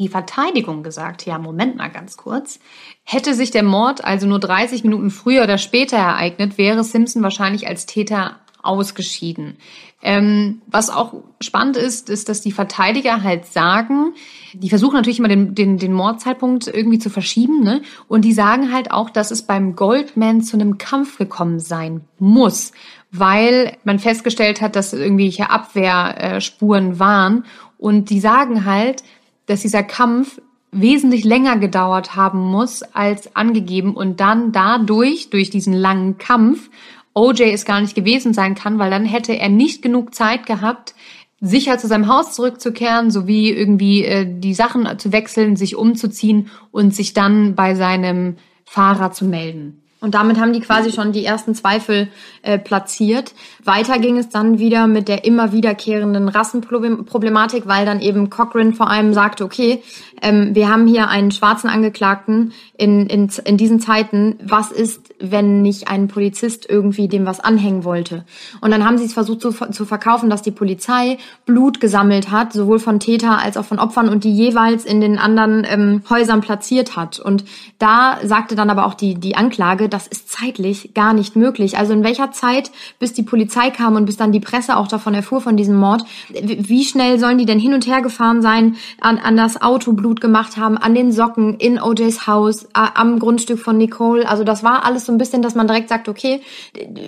die Verteidigung gesagt, ja, Moment mal ganz kurz. Hätte sich der Mord also nur 30 Minuten früher oder später ereignet, wäre Simpson wahrscheinlich als Täter ausgeschieden. Ähm, was auch spannend ist, ist, dass die Verteidiger halt sagen, die versuchen natürlich immer den, den, den Mordzeitpunkt irgendwie zu verschieben, ne? Und die sagen halt auch, dass es beim Goldman zu einem Kampf gekommen sein muss, weil man festgestellt hat, dass irgendwelche Abwehrspuren waren. Und die sagen halt, dass dieser Kampf wesentlich länger gedauert haben muss als angegeben und dann dadurch, durch diesen langen Kampf, OJ es gar nicht gewesen sein kann, weil dann hätte er nicht genug Zeit gehabt, sicher zu seinem Haus zurückzukehren, sowie irgendwie äh, die Sachen zu wechseln, sich umzuziehen und sich dann bei seinem Fahrer zu melden. Und damit haben die quasi schon die ersten Zweifel äh, platziert. Weiter ging es dann wieder mit der immer wiederkehrenden Rassenproblematik, weil dann eben Cochran vor allem sagte, okay, ähm, wir haben hier einen schwarzen Angeklagten in, in, in diesen Zeiten. Was ist, wenn nicht ein Polizist irgendwie dem was anhängen wollte? Und dann haben sie es versucht zu, zu verkaufen, dass die Polizei Blut gesammelt hat, sowohl von Täter als auch von Opfern und die jeweils in den anderen ähm, Häusern platziert hat. Und da sagte dann aber auch die, die Anklage, das ist zeitlich gar nicht möglich. Also in welcher Zeit, bis die Polizei kam und bis dann die Presse auch davon erfuhr von diesem Mord, wie schnell sollen die denn hin und her gefahren sein, an, an das Auto Blut gemacht haben, an den Socken, in OJs Haus, am Grundstück von Nicole. Also das war alles so ein bisschen, dass man direkt sagt, okay,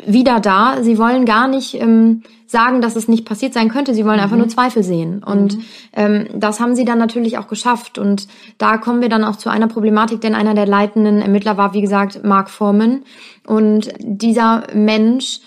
wieder da, sie wollen gar nicht ähm, sagen, dass es nicht passiert sein könnte. Sie wollen mhm. einfach nur Zweifel sehen. Und mhm. ähm, das haben sie dann natürlich auch geschafft. Und da kommen wir dann auch zu einer Problematik, denn einer der leitenden Ermittler war, wie gesagt, Mark Foreman. Und dieser Mensch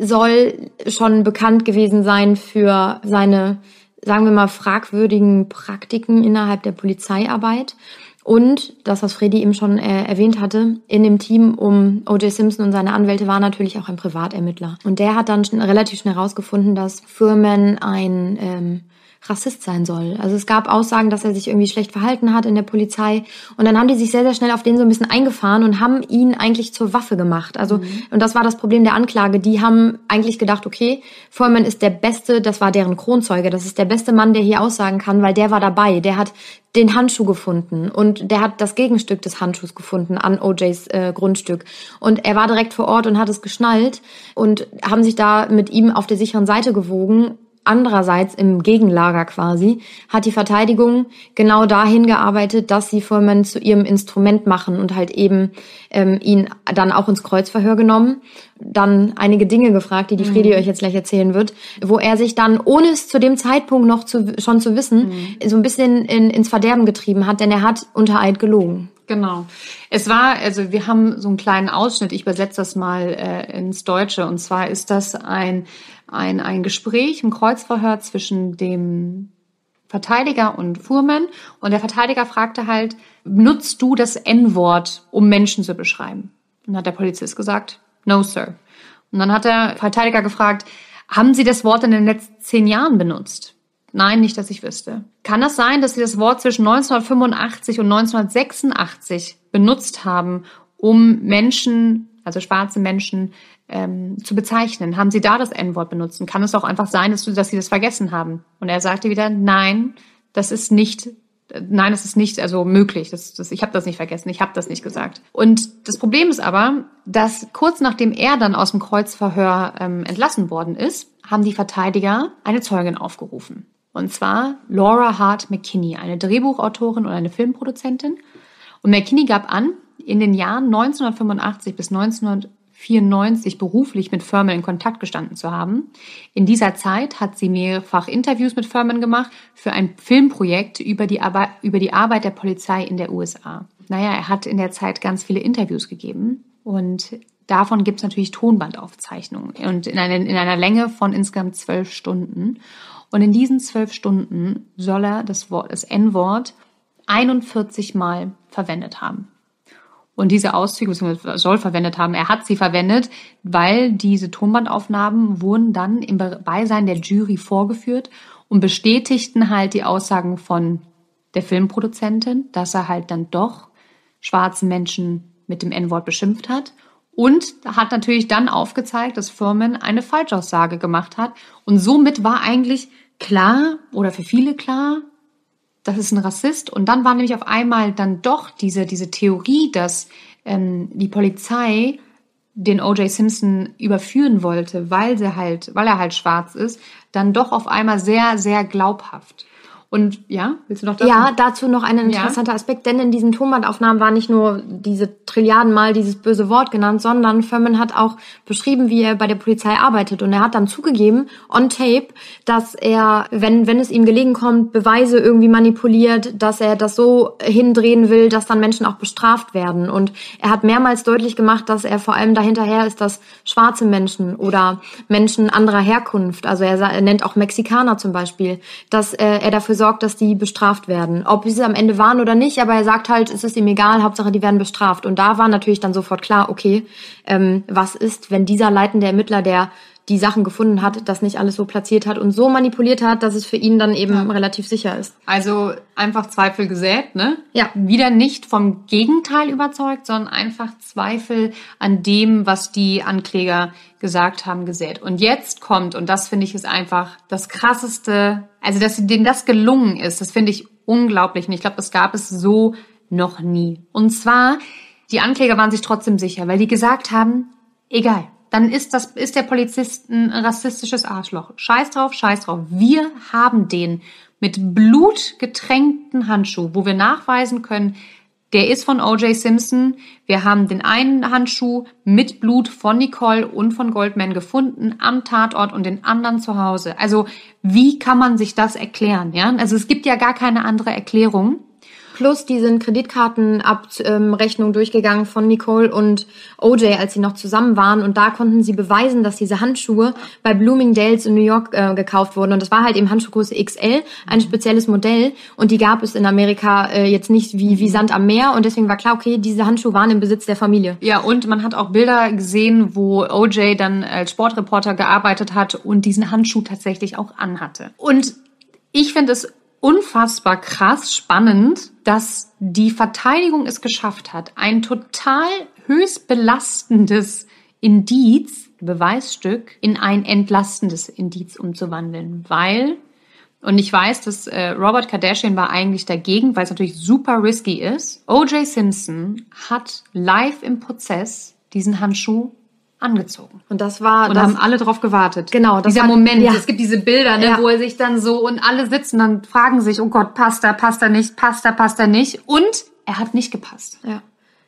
soll schon bekannt gewesen sein für seine, sagen wir mal, fragwürdigen Praktiken innerhalb der Polizeiarbeit. Und das, was Freddy eben schon äh, erwähnt hatte, in dem Team um O.J. Simpson und seine Anwälte war natürlich auch ein Privatermittler. Und der hat dann relativ schnell herausgefunden, dass Furman ein ähm, Rassist sein soll. Also es gab Aussagen, dass er sich irgendwie schlecht verhalten hat in der Polizei. Und dann haben die sich sehr, sehr schnell auf den so ein bisschen eingefahren und haben ihn eigentlich zur Waffe gemacht. Also, mhm. und das war das Problem der Anklage. Die haben eigentlich gedacht, okay, Foreman ist der beste, das war deren Kronzeuge, das ist der beste Mann, der hier aussagen kann, weil der war dabei. Der hat den Handschuh gefunden und der hat das Gegenstück des Handschuhs gefunden an OJs äh, Grundstück. Und er war direkt vor Ort und hat es geschnallt und haben sich da mit ihm auf der sicheren Seite gewogen Andererseits im Gegenlager quasi hat die Verteidigung genau dahin gearbeitet, dass sie Fuhrmann zu ihrem Instrument machen und halt eben ähm, ihn dann auch ins Kreuzverhör genommen, dann einige Dinge gefragt, die die Fredi mhm. euch jetzt gleich erzählen wird, wo er sich dann, ohne es zu dem Zeitpunkt noch zu, schon zu wissen, mhm. so ein bisschen in, ins Verderben getrieben hat, denn er hat unter Eid gelogen. Genau. Es war, also wir haben so einen kleinen Ausschnitt, ich übersetze das mal äh, ins Deutsche. Und zwar ist das ein ein, ein Gespräch im Kreuzverhör zwischen dem Verteidiger und Fuhrmann. Und der Verteidiger fragte halt, nutzt du das N-Wort, um Menschen zu beschreiben? Und hat der Polizist gesagt, no, sir. Und dann hat der Verteidiger gefragt, haben Sie das Wort in den letzten zehn Jahren benutzt? Nein, nicht, dass ich wüsste. Kann das sein, dass Sie das Wort zwischen 1985 und 1986 benutzt haben, um Menschen, also schwarze Menschen, ähm, zu bezeichnen? Haben Sie da das N-Wort benutzt? Kann es auch einfach sein, dass, dass Sie das vergessen haben? Und er sagte wieder, nein, das ist nicht nein, das ist nicht also möglich. Das, das, ich habe das nicht vergessen, ich habe das nicht gesagt. Und das Problem ist aber, dass kurz nachdem er dann aus dem Kreuzverhör ähm, entlassen worden ist, haben die Verteidiger eine Zeugin aufgerufen. Und zwar Laura Hart McKinney, eine Drehbuchautorin und eine Filmproduzentin. Und McKinney gab an, in den Jahren 1985 bis 19 1994 beruflich mit Furman in Kontakt gestanden zu haben. In dieser Zeit hat sie mehrfach Interviews mit Furman gemacht für ein Filmprojekt über die, Arbeit, über die Arbeit der Polizei in der USA. Naja, er hat in der Zeit ganz viele Interviews gegeben und davon gibt es natürlich Tonbandaufzeichnungen und in, eine, in einer Länge von insgesamt zwölf Stunden. Und in diesen zwölf Stunden soll er das, Wort, das N-Wort 41 Mal verwendet haben und diese Auszüge bzw. soll verwendet haben. Er hat sie verwendet, weil diese Tonbandaufnahmen wurden dann im Beisein der Jury vorgeführt und bestätigten halt die Aussagen von der Filmproduzentin, dass er halt dann doch schwarze Menschen mit dem N-Wort beschimpft hat und hat natürlich dann aufgezeigt, dass Furman eine Falschaussage gemacht hat und somit war eigentlich klar oder für viele klar, das ist ein Rassist. Und dann war nämlich auf einmal dann doch diese, diese Theorie, dass ähm, die Polizei den O.J. Simpson überführen wollte, weil sie halt, weil er halt schwarz ist, dann doch auf einmal sehr, sehr glaubhaft. Und ja, willst du noch dazu? Ja, dazu noch ein interessanter ja. Aspekt, denn in diesen Tonbandaufnahmen war nicht nur diese Trilliarden Mal dieses böse Wort genannt, sondern Furman hat auch beschrieben, wie er bei der Polizei arbeitet. Und er hat dann zugegeben, on tape, dass er, wenn, wenn es ihm gelegen kommt, Beweise irgendwie manipuliert, dass er das so hindrehen will, dass dann Menschen auch bestraft werden. Und er hat mehrmals deutlich gemacht, dass er vor allem dahinterher ist, dass schwarze Menschen oder Menschen anderer Herkunft, also er, er nennt auch Mexikaner zum Beispiel, dass äh, er dafür sorgt, dass die bestraft werden. Ob sie am Ende waren oder nicht, aber er sagt halt, es ist ihm egal, Hauptsache die werden bestraft. Und da war natürlich dann sofort klar, okay, ähm, was ist, wenn dieser leitende Ermittler, der die Sachen gefunden hat, das nicht alles so platziert hat und so manipuliert hat, dass es für ihn dann eben ja. relativ sicher ist. Also einfach Zweifel gesät, ne? Ja. Wieder nicht vom Gegenteil überzeugt, sondern einfach Zweifel an dem, was die Ankläger gesagt haben, gesät. Und jetzt kommt, und das finde ich ist einfach das krasseste, also dass denen das gelungen ist, das finde ich unglaublich. Und ich glaube, das gab es so noch nie. Und zwar die Ankläger waren sich trotzdem sicher, weil die gesagt haben, egal, dann ist das, ist der Polizist ein rassistisches Arschloch. Scheiß drauf, scheiß drauf. Wir haben den mit Blut getränkten Handschuh, wo wir nachweisen können, der ist von O.J. Simpson. Wir haben den einen Handschuh mit Blut von Nicole und von Goldman gefunden am Tatort und den anderen zu Hause. Also wie kann man sich das erklären? Ja, also es gibt ja gar keine andere Erklärung. Plus, die sind Kreditkartenabrechnung durchgegangen von Nicole und OJ, als sie noch zusammen waren. Und da konnten sie beweisen, dass diese Handschuhe bei Bloomingdale's in New York äh, gekauft wurden. Und das war halt eben Handschuhgröße XL, ein spezielles Modell. Und die gab es in Amerika äh, jetzt nicht wie, wie Sand am Meer. Und deswegen war klar, okay, diese Handschuhe waren im Besitz der Familie. Ja, und man hat auch Bilder gesehen, wo OJ dann als Sportreporter gearbeitet hat und diesen Handschuh tatsächlich auch anhatte. Und ich finde es unfassbar krass spannend, dass die Verteidigung es geschafft hat, ein total höchst belastendes Indiz, Beweisstück, in ein entlastendes Indiz umzuwandeln, weil und ich weiß, dass äh, Robert Kardashian war eigentlich dagegen, weil es natürlich super risky ist. O.J. Simpson hat live im Prozess diesen Handschuh angezogen. Und das war. Und das, haben alle drauf gewartet. Genau. Das Dieser war, Moment. Ja. Es gibt diese Bilder, ne, Ja. wo er sich dann so und alle sitzen, dann fragen sich, oh Gott, passt er, passt er nicht, passt er, passt er nicht. Und er hat nicht gepasst. Ja.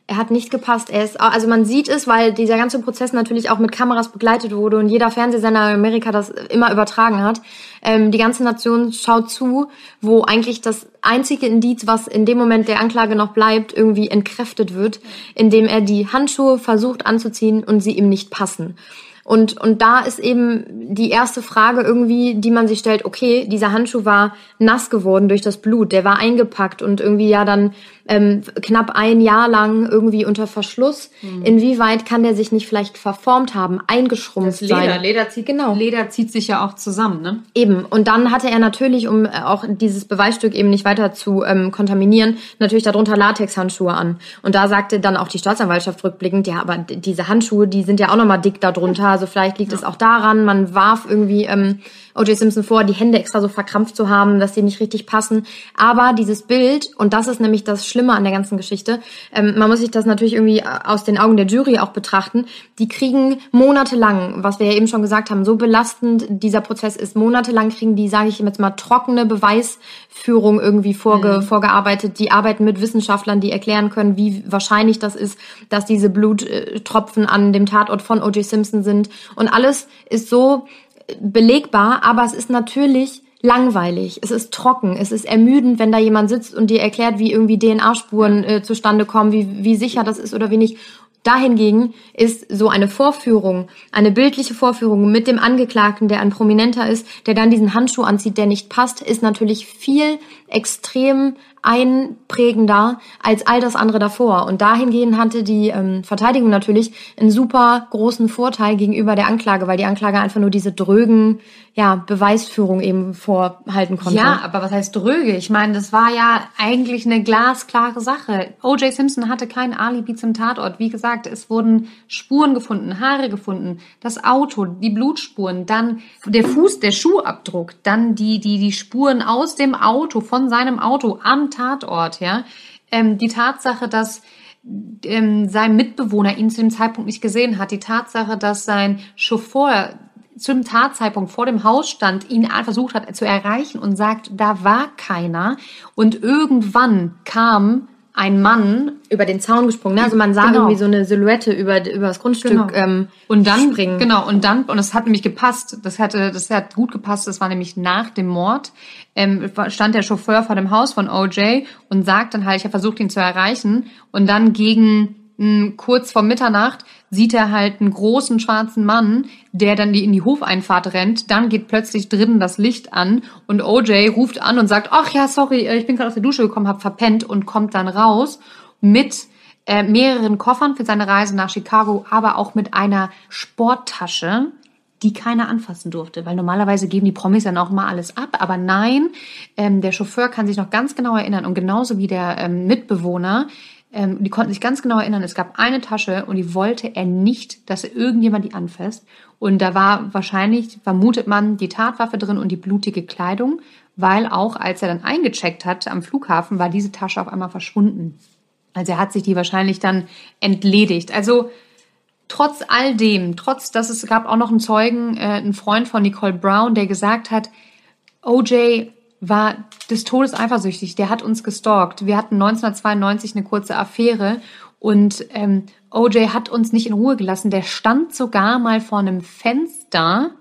Er hat nicht gepasst. Er ist, also man sieht es, weil dieser ganze Prozess natürlich auch mit Kameras begleitet wurde und jeder Fernsehsender in Amerika das immer übertragen hat. Ähm, die ganze Nation schaut zu, wo eigentlich das einzige Indiz, was in dem Moment der Anklage noch bleibt, irgendwie entkräftet wird, indem er die Handschuhe versucht anzuziehen und sie ihm nicht passen. Und, und da ist eben die erste Frage irgendwie, die man sich stellt, okay, dieser Handschuh war nass geworden durch das Blut, der war eingepackt und irgendwie ja dann ähm, knapp ein Jahr lang irgendwie unter Verschluss. Mhm. Inwieweit kann der sich nicht vielleicht verformt haben, eingeschrumpft sein? Leder zieht, Genau. Leder zieht sich ja auch zusammen, ne? Eben. Und dann hatte er natürlich, um äh, auch dieses Beweisstück eben nicht weiter zu ähm, kontaminieren, natürlich darunter Latexhandschuhe an. Und da sagte dann auch die Staatsanwaltschaft rückblickend, ja, aber diese Handschuhe, die sind ja auch nochmal dick darunter. Also vielleicht liegt es auch daran, man warf irgendwie ähm, O.J. Simpson vor, die Hände extra so verkrampft zu haben, dass die nicht richtig passen. Aber dieses Bild, und das ist nämlich das Schlimme an der ganzen Geschichte, ähm, man muss sich das natürlich irgendwie äh, aus den Augen der Jury auch betrachten, die kriegen monatelang, was wir ja eben schon gesagt haben, so belastend dieser Prozess ist, monatelang kriegen die, sage ich jetzt mal, trockene Beweisführung irgendwie vorge vorgearbeitet. Die arbeiten mit Wissenschaftlern, die erklären können, wie wahrscheinlich das ist, dass diese Bluttropfen an dem Tatort von O.J. Simpson sind. Und alles ist so belegbar, aber es ist natürlich langweilig, es ist trocken, es ist ermüdend, wenn da jemand sitzt und dir erklärt, wie irgendwie DNA-Spuren äh, zustande kommen, wie, wie sicher das ist oder wie nicht. Dahingegen ist so eine Vorführung, eine bildliche Vorführung mit dem Angeklagten, der ein Prominenter ist, der dann diesen Handschuh anzieht, der nicht passt, ist natürlich viel extrem einprägender als all das andere davor. Und dahingehend hatte die ähm, Verteidigung natürlich einen super großen Vorteil gegenüber der Anklage, weil die Anklage einfach nur diese drögen ja, Beweisführung eben vorhalten konnte. Ja, aber was heißt dröge? Ich meine, das war ja eigentlich eine glasklare Sache. O.J. Simpson hatte kein Alibi zum Tatort. Wie gesagt, es wurden Spuren gefunden, Haare gefunden, das Auto, die Blutspuren, dann der Fuß, der Schuhabdruck, dann die, die, die Spuren aus dem Auto, von seinem Auto am Tatort, ja. Ähm, die Tatsache, dass ähm, sein Mitbewohner ihn zu dem Zeitpunkt nicht gesehen hat, die Tatsache, dass sein Chauffeur zum Tatzeitpunkt vor dem Haus stand, ihn versucht hat zu erreichen und sagt, da war keiner. Und irgendwann kam ein Mann über den Zaun gesprungen. Ne? Also man sah Genau. irgendwie so eine Silhouette über, über das Grundstück Genau. ähm, und dann springen. genau und dann und das hat nämlich gepasst. Das hatte das hat gut gepasst. Das war nämlich nach dem Mord. Ähm, stand der Chauffeur vor dem Haus von OJ und sagt dann halt, ich habe versucht ihn zu erreichen und dann gegen kurz vor Mitternacht sieht er halt einen großen schwarzen Mann, der dann die in die Hofeinfahrt rennt. Dann geht plötzlich drinnen das Licht an und OJ ruft an und sagt, ach ja, sorry, äh, ich bin gerade aus der Dusche gekommen, hab verpennt und kommt dann raus mit äh, mehreren Koffern für seine Reise nach Chicago, aber auch mit einer Sporttasche, die keiner anfassen durfte, weil normalerweise geben die Promis dann auch mal alles ab, aber nein, ähm, der Chauffeur kann sich noch ganz genau erinnern und genauso wie der ähm, Mitbewohner, die konnten sich ganz genau erinnern, es gab eine Tasche und die wollte er nicht, dass irgendjemand die anfasst und da war wahrscheinlich, vermutet man, die Tatwaffe drin und die blutige Kleidung, weil auch als er dann eingecheckt hat am Flughafen, war diese Tasche auf einmal verschwunden. Also er hat sich die wahrscheinlich dann entledigt. Also trotz all dem, trotz dass es gab auch noch einen Zeugen, äh, einen Freund von Nicole Brown, der gesagt hat, OJ war des Todes eifersüchtig. Der hat uns gestalkt. Wir hatten 1992 eine kurze Affäre und ähm, OJ hat uns nicht in Ruhe gelassen. Der stand sogar mal vor einem Fenster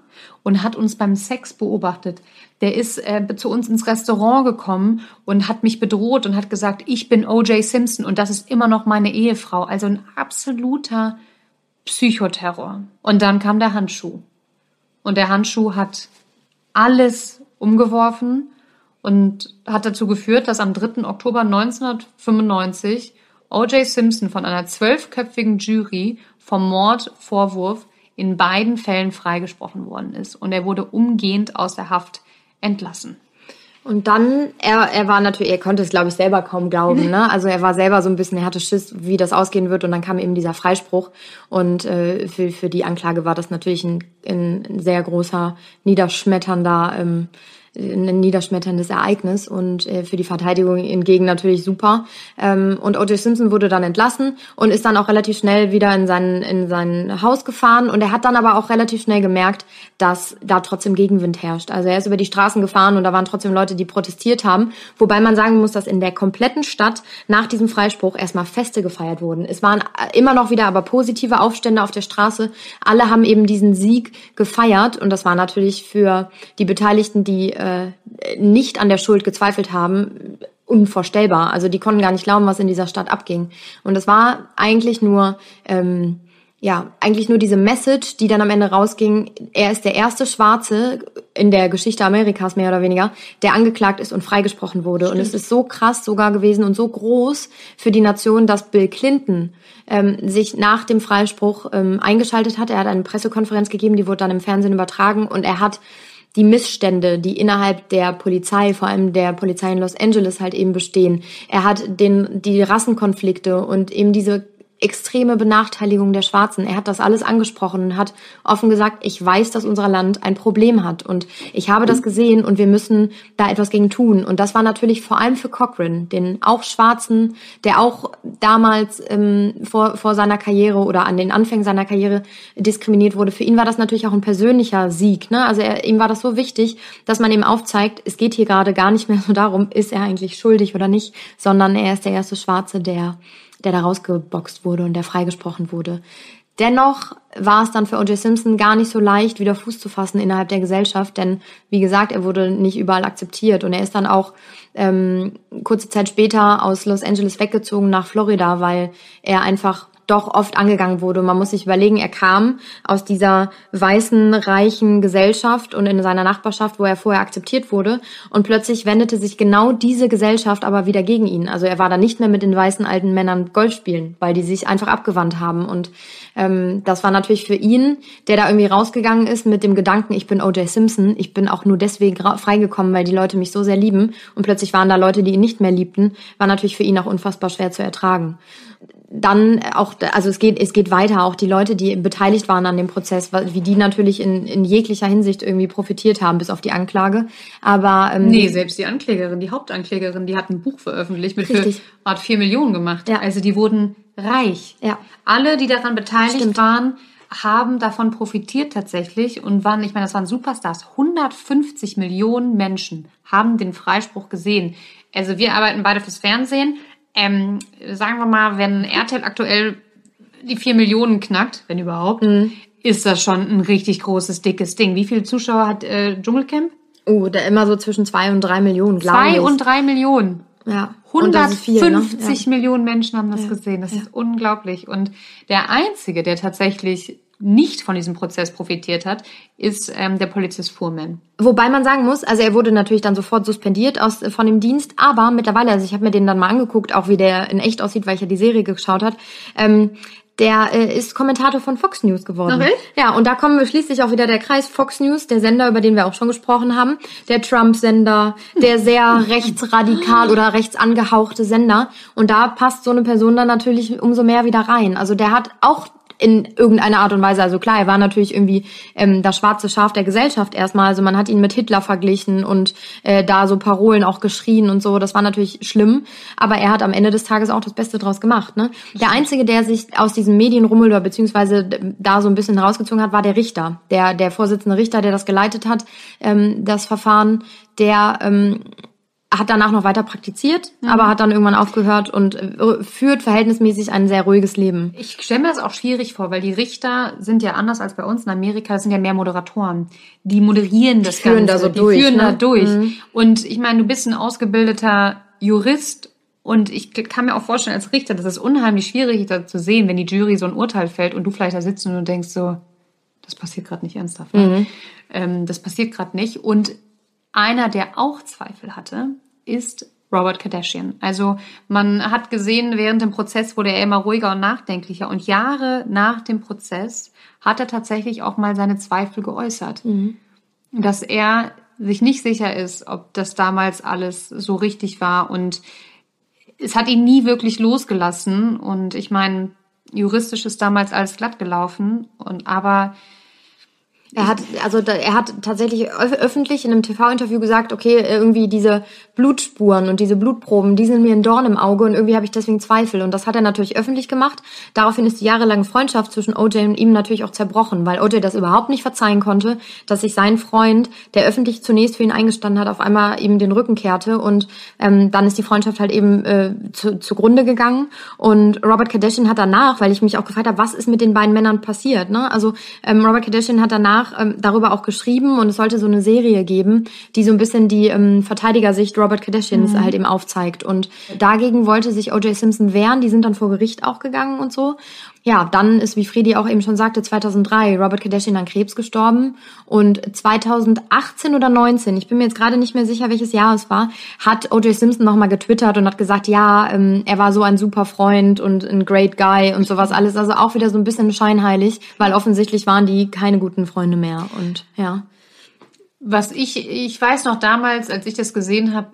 und hat uns beim Sex beobachtet. Der ist äh, zu uns ins Restaurant gekommen und hat mich bedroht und hat gesagt, ich bin OJ Simpson und das ist immer noch meine Ehefrau. Also ein absoluter Psychoterror. Und dann kam der Handschuh. Und der Handschuh hat alles umgeworfen und hat dazu geführt, dass am 3. Oktober 1995 O.J. Simpson von einer zwölfköpfigen Jury vom Mordvorwurf in beiden Fällen freigesprochen worden ist. Und er wurde umgehend aus der Haft entlassen. Und dann, er, er war natürlich, er konnte es, glaube ich, selber kaum glauben. Ne? Also er war selber so ein bisschen, er hatte Schiss, wie das ausgehen wird. Und dann kam eben dieser Freispruch. Und äh, für, für die Anklage war das natürlich ein, ein sehr großer, niederschmetternder ähm, ein niederschmetterndes Ereignis und äh, für die Verteidigung hingegen natürlich super. Ähm, und O.J. Simpson wurde dann entlassen und ist dann auch relativ schnell wieder in sein, in sein Haus gefahren und er hat dann aber auch relativ schnell gemerkt, dass da trotzdem Gegenwind herrscht. Also er ist über die Straßen gefahren und da waren trotzdem Leute, die protestiert haben, wobei man sagen muss, dass in der kompletten Stadt nach diesem Freispruch erstmal Feste gefeiert wurden. Es waren immer noch wieder aber positive Aufstände auf der Straße. Alle haben eben diesen Sieg gefeiert und das war natürlich für die Beteiligten, die äh, nicht an der Schuld gezweifelt haben, unvorstellbar. Also die konnten gar nicht glauben, was in dieser Stadt abging. Und es war eigentlich nur, ähm, ja, eigentlich nur diese Message, die dann am Ende rausging. Er ist der erste Schwarze in der Geschichte Amerikas mehr oder weniger, der angeklagt ist und freigesprochen wurde. Stimmt. Und es ist so krass sogar gewesen und so groß für die Nation, dass Bill Clinton ähm, sich nach dem Freispruch ähm, eingeschaltet hat. Er hat eine Pressekonferenz gegeben, die wurde dann im Fernsehen übertragen und er hat die Missstände, die innerhalb der Polizei, vor allem der Polizei in Los Angeles halt eben bestehen. Er hat den, die Rassenkonflikte und eben diese extreme Benachteiligung der Schwarzen. Er hat das alles angesprochen und hat offen gesagt, ich weiß, dass unser Land ein Problem hat und ich habe das gesehen und wir müssen da etwas gegen tun. Und das war natürlich vor allem für Cochran, den auch Schwarzen, der auch damals ähm, vor, vor seiner Karriere oder an den Anfängen seiner Karriere diskriminiert wurde. Für ihn war das natürlich auch ein persönlicher Sieg. Ne? Also er, ihm war das so wichtig, dass man ihm aufzeigt, es geht hier gerade gar nicht mehr so darum, ist er eigentlich schuldig oder nicht, sondern er ist der erste Schwarze, der der da rausgeboxt wurde und der freigesprochen wurde. Dennoch war es dann für O.J. Simpson gar nicht so leicht, wieder Fuß zu fassen innerhalb der Gesellschaft, denn wie gesagt, er wurde nicht überall akzeptiert und er ist dann auch ähm, kurze Zeit später aus Los Angeles weggezogen nach Florida, weil er einfach doch oft angegangen wurde. Man muss sich überlegen, er kam aus dieser weißen, reichen Gesellschaft und in seiner Nachbarschaft, wo er vorher akzeptiert wurde. Und plötzlich wendete sich genau diese Gesellschaft aber wieder gegen ihn. Also er war dann nicht mehr mit den weißen alten Männern Golf spielen, weil die sich einfach abgewandt haben. Und ähm, das war natürlich für ihn, der da irgendwie rausgegangen ist mit dem Gedanken, ich bin O.J. Simpson, ich bin auch nur deswegen freigekommen, weil die Leute mich so sehr lieben. Und plötzlich waren da Leute, die ihn nicht mehr liebten, war natürlich für ihn auch unfassbar schwer zu ertragen dann auch, also es geht, es geht weiter, auch die Leute, die beteiligt waren an dem Prozess, wie die natürlich in, in jeglicher Hinsicht irgendwie profitiert haben, bis auf die Anklage. Aber ähm, nee, selbst die Anklägerin, die Hauptanklägerin, die hat ein Buch veröffentlicht mit für, hat vier Millionen gemacht. Ja. Also die wurden reich. Ja. Alle, die daran beteiligt Stimmt. waren, haben davon profitiert tatsächlich und waren, ich meine, das waren Superstars. 150 Millionen Menschen haben den Freispruch gesehen. Also wir arbeiten beide fürs Fernsehen ähm, sagen wir mal, wenn RTL aktuell die vier Millionen knackt, wenn überhaupt, mhm. ist das schon ein richtig großes, dickes Ding. Wie viele Zuschauer hat äh, Dschungelcamp? Oh, da immer so zwischen zwei und drei Millionen, glaube ich. Zwei und drei Millionen. Ja. 150 viel, ne? ja. Millionen Menschen haben das ja. gesehen. Das ja. ist unglaublich. Und der einzige, der tatsächlich nicht von diesem Prozess profitiert hat, ist ähm, der Polizist Fuhrmann. Wobei man sagen muss, also er wurde natürlich dann sofort suspendiert aus, äh, von dem Dienst, aber mittlerweile, also ich habe mir den dann mal angeguckt, auch wie der in echt aussieht, weil ich ja die Serie geschaut hat. Ähm, der äh, ist Kommentator von Fox News geworden. Okay. Ja, und da kommen wir schließlich auch wieder der Kreis Fox News, der Sender, über den wir auch schon gesprochen haben, der Trump-Sender, der sehr *laughs* rechtsradikal oder rechts angehauchte Sender. Und da passt so eine Person dann natürlich umso mehr wieder rein. Also der hat auch in irgendeiner Art und Weise. Also klar, er war natürlich irgendwie ähm, das schwarze Schaf der Gesellschaft erstmal. Also man hat ihn mit Hitler verglichen und äh, da so Parolen auch geschrien und so. Das war natürlich schlimm. Aber er hat am Ende des Tages auch das Beste draus gemacht. Ne? Der Einzige, der sich aus diesem Medienrummel oder beziehungsweise da so ein bisschen rausgezogen hat, war der Richter. Der, der Vorsitzende Richter, der das geleitet hat, ähm, das Verfahren, der ähm, hat danach noch weiter praktiziert, mhm. aber hat dann irgendwann aufgehört und äh, führt verhältnismäßig ein sehr ruhiges Leben. Ich stelle mir das auch schwierig vor, weil die Richter sind ja anders als bei uns in Amerika, das sind ja mehr Moderatoren. Die moderieren das die führen Ganze. Da so die durch, führen ne? da durch. Mhm. Und ich meine, du bist ein ausgebildeter Jurist und ich kann mir auch vorstellen, als Richter, das ist unheimlich schwierig da zu sehen, wenn die Jury so ein Urteil fällt und du vielleicht da sitzt und du denkst so, das passiert gerade nicht ernsthaft. Mhm. Ähm, das passiert gerade nicht. Und einer, der auch Zweifel hatte, ist Robert Kardashian. Also man hat gesehen, während dem Prozess wurde er immer ruhiger und nachdenklicher. Und Jahre nach dem Prozess hat er tatsächlich auch mal seine Zweifel geäußert. Mhm. Dass er sich nicht sicher ist, ob das damals alles so richtig war. Und es hat ihn nie wirklich losgelassen. Und ich meine, juristisch ist damals alles glatt gelaufen. Und aber er hat, also er hat tatsächlich öffentlich in einem TV-Interview gesagt, okay, irgendwie diese Blutspuren und diese Blutproben, die sind mir ein Dorn im Auge und irgendwie habe ich deswegen Zweifel. Und das hat er natürlich öffentlich gemacht. Daraufhin ist die jahrelange Freundschaft zwischen OJ und ihm natürlich auch zerbrochen, weil OJ das überhaupt nicht verzeihen konnte, dass sich sein Freund, der öffentlich zunächst für ihn eingestanden hat, auf einmal ihm den Rücken kehrte. Und ähm, dann ist die Freundschaft halt eben äh, zu, zugrunde gegangen. Und Robert Kardashian hat danach, weil ich mich auch gefragt habe, was ist mit den beiden Männern passiert? Ne? Also ähm, Robert Kardashian hat danach danach ähm, darüber auch geschrieben und es sollte so eine Serie geben, die so ein bisschen die ähm, Verteidigersicht Robert Kardashians mhm. halt eben aufzeigt. Und dagegen wollte sich O.J. Simpson wehren. Die sind dann vor Gericht auch gegangen und so. Ja, dann ist, wie Fredi auch eben schon sagte, 2003 Robert Kardashian an Krebs gestorben und 2018 oder 19, ich bin mir jetzt gerade nicht mehr sicher, welches Jahr es war, hat O.J. Simpson nochmal getwittert und hat gesagt, ja, ähm, er war so ein super Freund und ein great guy und sowas alles. Also auch wieder so ein bisschen scheinheilig, weil offensichtlich waren die keine guten Freunde mehr und ja. Was ich, ich weiß noch damals, als ich das gesehen habe,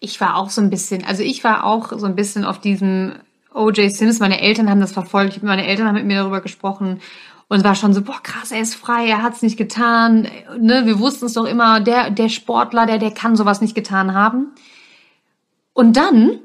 ich war auch so ein bisschen, also ich war auch so ein bisschen auf diesem O.J. Sims, meine Eltern haben das verfolgt, meine Eltern haben mit mir darüber gesprochen und war schon so, boah, krass, er ist frei, er hat es nicht getan. Ne, wir wussten es doch immer, der, der Sportler, der, der kann sowas nicht getan haben. Und dann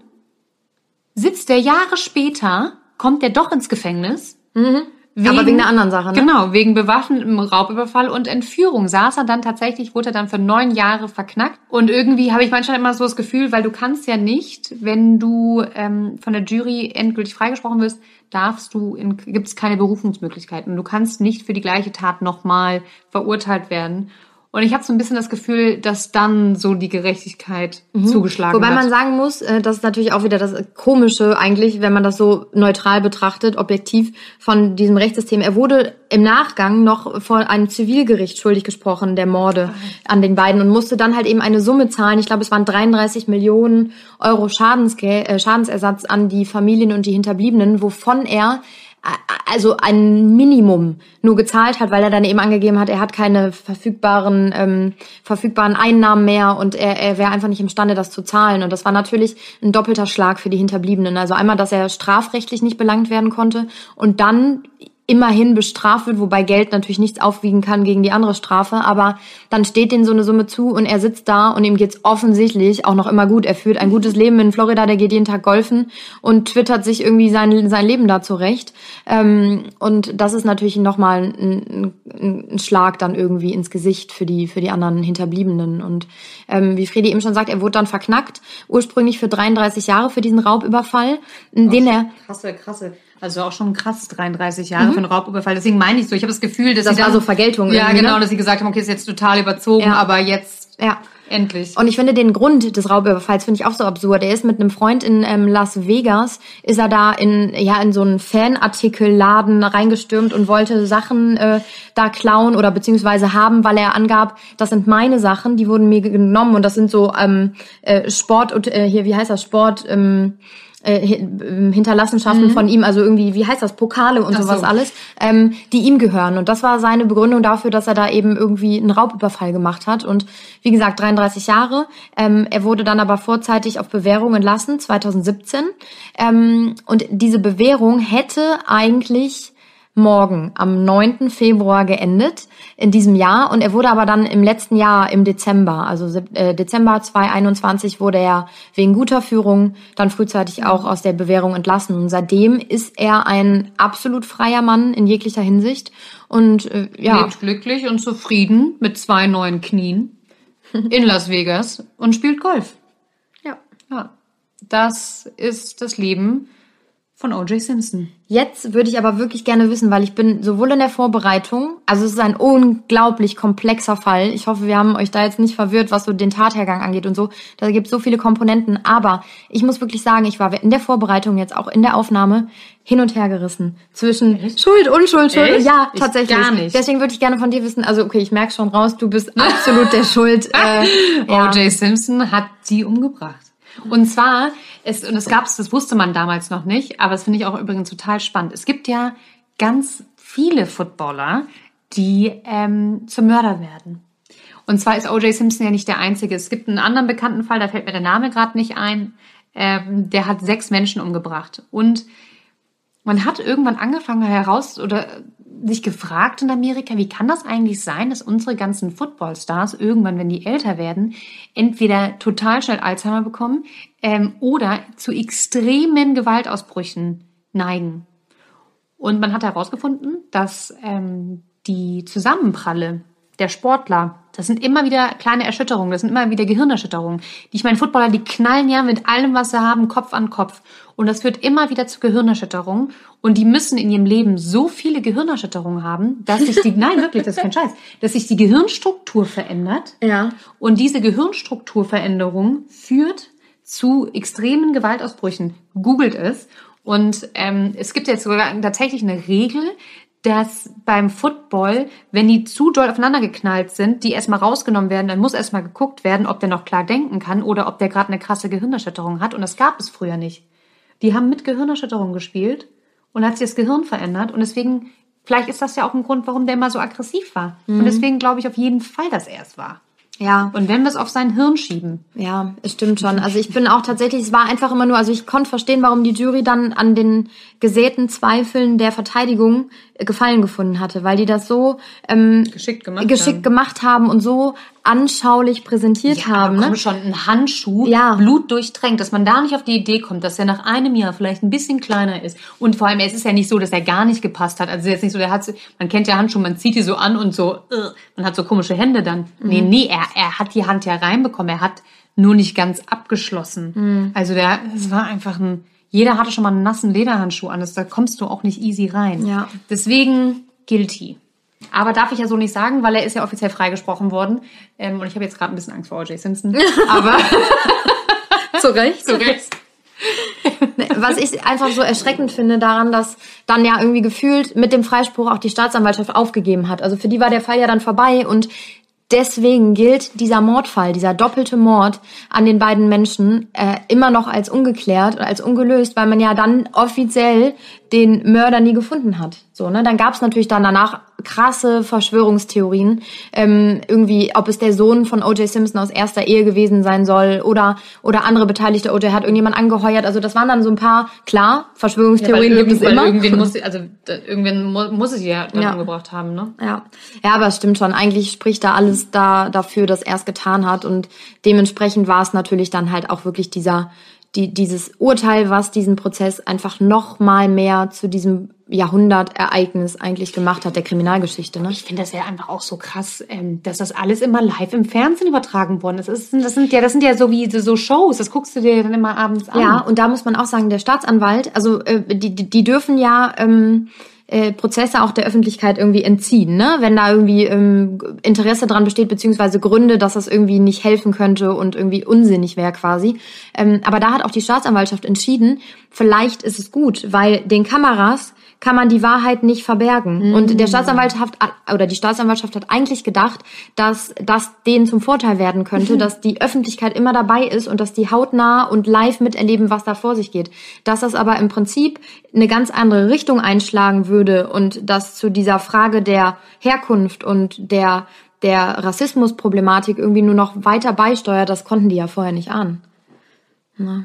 sitzt der Jahre später, kommt er doch ins Gefängnis. Mhm. Wegen, aber wegen einer anderen Sache, ne? Genau, wegen bewaffnetem Raubüberfall und Entführung saß er dann tatsächlich, wurde er dann für neun Jahre verknackt. Und irgendwie habe ich manchmal immer so das Gefühl, weil du kannst ja nicht, wenn du ähm, von der Jury endgültig freigesprochen wirst, darfst du, gibt es keine Berufungsmöglichkeiten. Du kannst nicht für die gleiche Tat nochmal verurteilt werden. Und ich habe so ein bisschen das Gefühl, dass dann so die Gerechtigkeit mhm. zugeschlagen Wobei hat. Wobei man sagen muss, äh, das ist natürlich auch wieder das Komische eigentlich, wenn man das so neutral betrachtet, objektiv von diesem Rechtssystem. Er wurde im Nachgang noch vor einem Zivilgericht schuldig gesprochen, der Morde an den beiden und musste dann halt eben eine Summe zahlen. Ich glaube, es waren 33 Millionen Euro Schadensge äh, Schadensersatz an die Familien und die Hinterbliebenen, wovon er also ein Minimum nur gezahlt hat, weil er dann eben angegeben hat, er hat keine verfügbaren ähm, verfügbaren Einnahmen mehr und er, er wäre einfach nicht imstande, das zu zahlen. Und das war natürlich ein doppelter Schlag für die Hinterbliebenen. Also einmal, dass er strafrechtlich nicht belangt werden konnte und dann immerhin bestraft wird, wobei Geld natürlich nichts aufwiegen kann gegen die andere Strafe, aber dann steht denen so eine Summe zu und er sitzt da und ihm geht's offensichtlich auch noch immer gut. Er führt ein gutes Leben in Florida, der geht jeden Tag golfen und twittert sich irgendwie sein, sein Leben da zurecht. Ähm, und das ist natürlich nochmal ein, ein, ein Schlag dann irgendwie ins Gesicht für die, für die anderen Hinterbliebenen. Und ähm, wie Fredi eben schon sagt, er wurde dann verknackt, ursprünglich für 33 Jahre für diesen Raubüberfall, in den er... Krasse, krasse also auch schon krass, 33 Jahre mhm. für einen Raubüberfall. Deswegen meine ich so. Ich habe das Gefühl, dass das sie war dann, so Vergeltung. Ja, genau, ne? dass sie gesagt haben, okay, ist jetzt total überzogen, ja. aber jetzt ja. endlich. Und ich finde den Grund des Raubüberfalls finde ich auch so absurd. Er ist mit einem Freund in ähm, Las Vegas, ist er da in ja in so einen Fanartikelladen reingestürmt und wollte Sachen äh, da klauen oder beziehungsweise haben, weil er angab, das sind meine Sachen, die wurden mir genommen und das sind so ähm, äh, Sport und äh, hier wie heißt das Sport ähm, äh, ähm, Hinterlassenschaften mhm. von ihm, also irgendwie, wie heißt das, Pokale und Ach sowas so. alles, ähm, die ihm gehören. Und das war seine Begründung dafür, dass er da eben irgendwie einen Raubüberfall gemacht hat. Und wie gesagt, 33 Jahre. Ähm, er wurde dann aber vorzeitig auf Bewährung entlassen, 2017. Ähm, und diese Bewährung hätte eigentlich Morgen am 9. Februar geendet in diesem Jahr und er wurde aber dann im letzten Jahr im Dezember, also äh, Dezember 2021 wurde er wegen guter Führung dann frühzeitig auch aus der Bewährung entlassen und seitdem ist er ein absolut freier Mann in jeglicher Hinsicht und äh, ja, Lebt glücklich und zufrieden mit zwei neuen Knien *laughs* in Las Vegas und spielt Golf. ja. Ja, das ist das Leben von O.J. Simpson. Jetzt würde ich aber wirklich gerne wissen, weil ich bin sowohl in der Vorbereitung, also es ist ein unglaublich komplexer Fall. Ich hoffe, wir haben euch da jetzt nicht verwirrt, was so den Tathergang angeht und so. Da gibt es so viele Komponenten. Aber ich muss wirklich sagen, ich war in der Vorbereitung jetzt auch in der Aufnahme hin und her gerissen zwischen Schuld, Unschuld, Schuld. Echt? Ja, Ich tatsächlich. gar nicht. Deswegen würde ich gerne von dir wissen. Also okay, ich merke schon raus, du bist *laughs* absolut der Schuld. Äh, *laughs* ja. O.J. Simpson hat sie umgebracht. Und zwar, es, und es gab es, das wusste man damals noch nicht, aber das finde ich auch übrigens total spannend. Es gibt ja ganz viele Footballer, die ähm, zum Mörder werden. Und zwar ist O.J. Simpson ja nicht der Einzige. Es gibt einen anderen bekannten Fall, da fällt mir der Name gerade nicht ein. Ähm, der hat sechs Menschen umgebracht. Und man hat irgendwann angefangen heraus oder sich gefragt in Amerika, wie kann das eigentlich sein, dass unsere ganzen Footballstars irgendwann, wenn die älter werden, entweder total schnell Alzheimer bekommen ähm, oder zu extremen Gewaltausbrüchen neigen. Und man hat herausgefunden, dass ähm, die Zusammenpralle der Sportler, das sind immer wieder kleine Erschütterungen, das sind immer wieder Gehirnerschütterungen. Die, ich meine, Footballer, die knallen ja mit allem, was sie haben, Kopf an Kopf. Und das führt immer wieder zu Gehirnerschütterungen. Und die müssen in ihrem Leben so viele Gehirnerschütterungen haben, dass sich die, *laughs* nein, wirklich, das ist kein Scheiß, dass sich die Gehirnstruktur verändert. Ja. Und diese Gehirnstrukturveränderung führt zu extremen Gewaltausbrüchen. Googelt es. Und ähm, es gibt jetzt sogar tatsächlich eine Regel, dass beim Football, wenn die zu doll aufeinander geknallt sind, die erstmal rausgenommen werden, dann muss erstmal geguckt werden, ob der noch klar denken kann oder ob der gerade eine krasse Gehirnerschütterung hat. Und das gab es früher nicht. Die haben mit Gehirnerschütterung gespielt und hat sich das Gehirn verändert. Und deswegen, vielleicht ist das ja auch ein Grund, warum der immer so aggressiv war. Und deswegen glaube ich auf jeden Fall, dass er es war. Ja. Und wenn wir es auf sein Hirn schieben, Ja, es stimmt schon. Also ich bin auch tatsächlich, es war einfach immer nur, also ich konnte verstehen, warum die Jury dann an den gesäten Zweifeln der Verteidigung Gefallen gefunden hatte, weil die das so ähm, geschickt gemacht geschickt haben. gemacht haben und so anschaulich präsentiert haben. komm Ne? schon, ein Handschuh, Ja. Blut durchtränkt, dass man da nicht auf die Idee kommt, dass er nach einem Jahr vielleicht ein bisschen kleiner ist. Und vor allem, es ist ja nicht so, dass er gar nicht gepasst hat. Also jetzt nicht so, der hat, man kennt ja Handschuhe, man zieht die so an und so, äh, man hat so komische Hände dann. Nee, nee, er, er hat die Hand ja reinbekommen, er hat nur nicht ganz abgeschlossen. Also der, es war einfach ein, jeder hatte schon mal einen nassen Lederhandschuh an, das, da kommst du auch nicht easy rein. Ja. Deswegen guilty. Aber darf ich ja so nicht sagen, weil er ist ja offiziell freigesprochen worden. Ähm, und ich habe jetzt gerade ein bisschen Angst vor O.J. Simpson. *laughs* Aber *laughs* Zu Recht. zu Recht. Was ich einfach so erschreckend finde daran, dass dann ja irgendwie gefühlt mit dem Freispruch auch die Staatsanwaltschaft aufgegeben hat. Also für die war der Fall ja dann vorbei und deswegen gilt dieser Mordfall, dieser doppelte Mord an den beiden Menschen äh, immer noch als ungeklärt oder als ungelöst, weil man ja dann offiziell den Mörder nie gefunden hat. So, ne? Dann gab es natürlich dann danach krasse Verschwörungstheorien, ähm, irgendwie, ob es der Sohn von O.J. Simpson aus erster Ehe gewesen sein soll oder oder andere Beteiligte. O.J. hat irgendjemand angeheuert. Also das waren dann so ein paar, klar, Verschwörungstheorien gibt es immer. Irgendwen muss, *laughs* also irgendwen mu- muss es ja dann Ja. umgebracht haben, ne? Ja. ja, aber es stimmt schon. Eigentlich spricht da alles da dafür, dass er es getan hat und dementsprechend war es natürlich dann halt auch wirklich dieser die, dieses Urteil, was diesen Prozess einfach noch mal mehr zu diesem Jahrhundertereignis eigentlich gemacht hat, der Kriminalgeschichte. Ne? Ich finde das ja einfach auch so krass, ähm, dass das alles immer live im Fernsehen übertragen worden ist. Das, ist, das, sind, ja, das sind ja so wie so Shows, das guckst du dir dann immer abends an. Ja, und da muss man auch sagen, der Staatsanwalt, also äh, die, die, die dürfen ja ähm, äh, Prozesse auch der Öffentlichkeit irgendwie entziehen, ne? Wenn da irgendwie ähm, Interesse dran besteht, beziehungsweise Gründe, dass das irgendwie nicht helfen könnte und irgendwie unsinnig wäre quasi. Ähm, aber da hat auch die Staatsanwaltschaft entschieden, vielleicht ist es gut, weil den Kameras kann man die Wahrheit nicht verbergen. Und der Staatsanwaltschaft oder die Staatsanwaltschaft hat eigentlich gedacht, dass das denen zum Vorteil werden könnte, dass die Öffentlichkeit immer dabei ist und dass die hautnah und live miterleben, was da vor sich geht. Dass das aber im Prinzip eine ganz andere Richtung einschlagen würde und das zu dieser Frage der Herkunft und der der Rassismusproblematik irgendwie nur noch weiter beisteuert, das konnten die ja vorher nicht ahnen.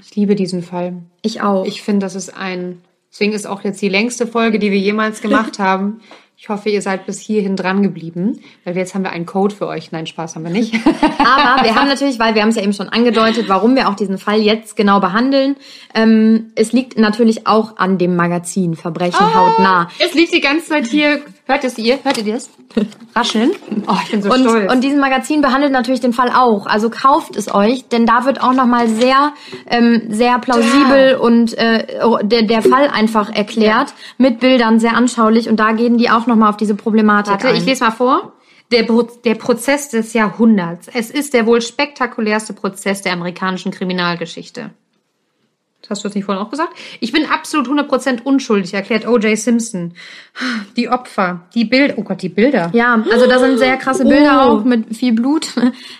Ich liebe diesen Fall. Ich auch. Ich finde, das ist ein Deswegen ist auch jetzt die längste Folge, die wir jemals gemacht haben. *laughs* Ich hoffe, ihr seid bis hierhin dran geblieben, weil jetzt haben wir einen Code für euch. Nein, Spaß haben wir nicht. *laughs* Aber wir haben natürlich, weil wir haben es ja eben schon angedeutet, warum wir auch diesen Fall jetzt genau behandeln. Ähm, es liegt natürlich auch an dem Magazin Verbrechen Ah. hautnah. Es liegt die ganze Zeit hier. Hört es ihr? Hört ihr das? *laughs* Rascheln? Oh, ich bin so Und, stolz. und dieses Magazin behandelt natürlich den Fall auch. Also kauft es euch, denn da wird auch nochmal sehr, ähm, sehr plausibel und äh, der, der Fall einfach erklärt mit Bildern, sehr anschaulich. Und da gehen die auch nochmal auf diese Problematik Warte, ein. ich lese mal vor. Der, der Prozess des Jahrhunderts. Es ist der wohl spektakulärste Prozess der amerikanischen Kriminalgeschichte. Hast du das nicht vorhin auch gesagt? Ich bin absolut 100% unschuldig, erklärt O.J. Simpson. Die Opfer, die Bilder. Oh Gott, die Bilder. Ja, also da sind sehr krasse Bilder Oh. auch mit viel Blut.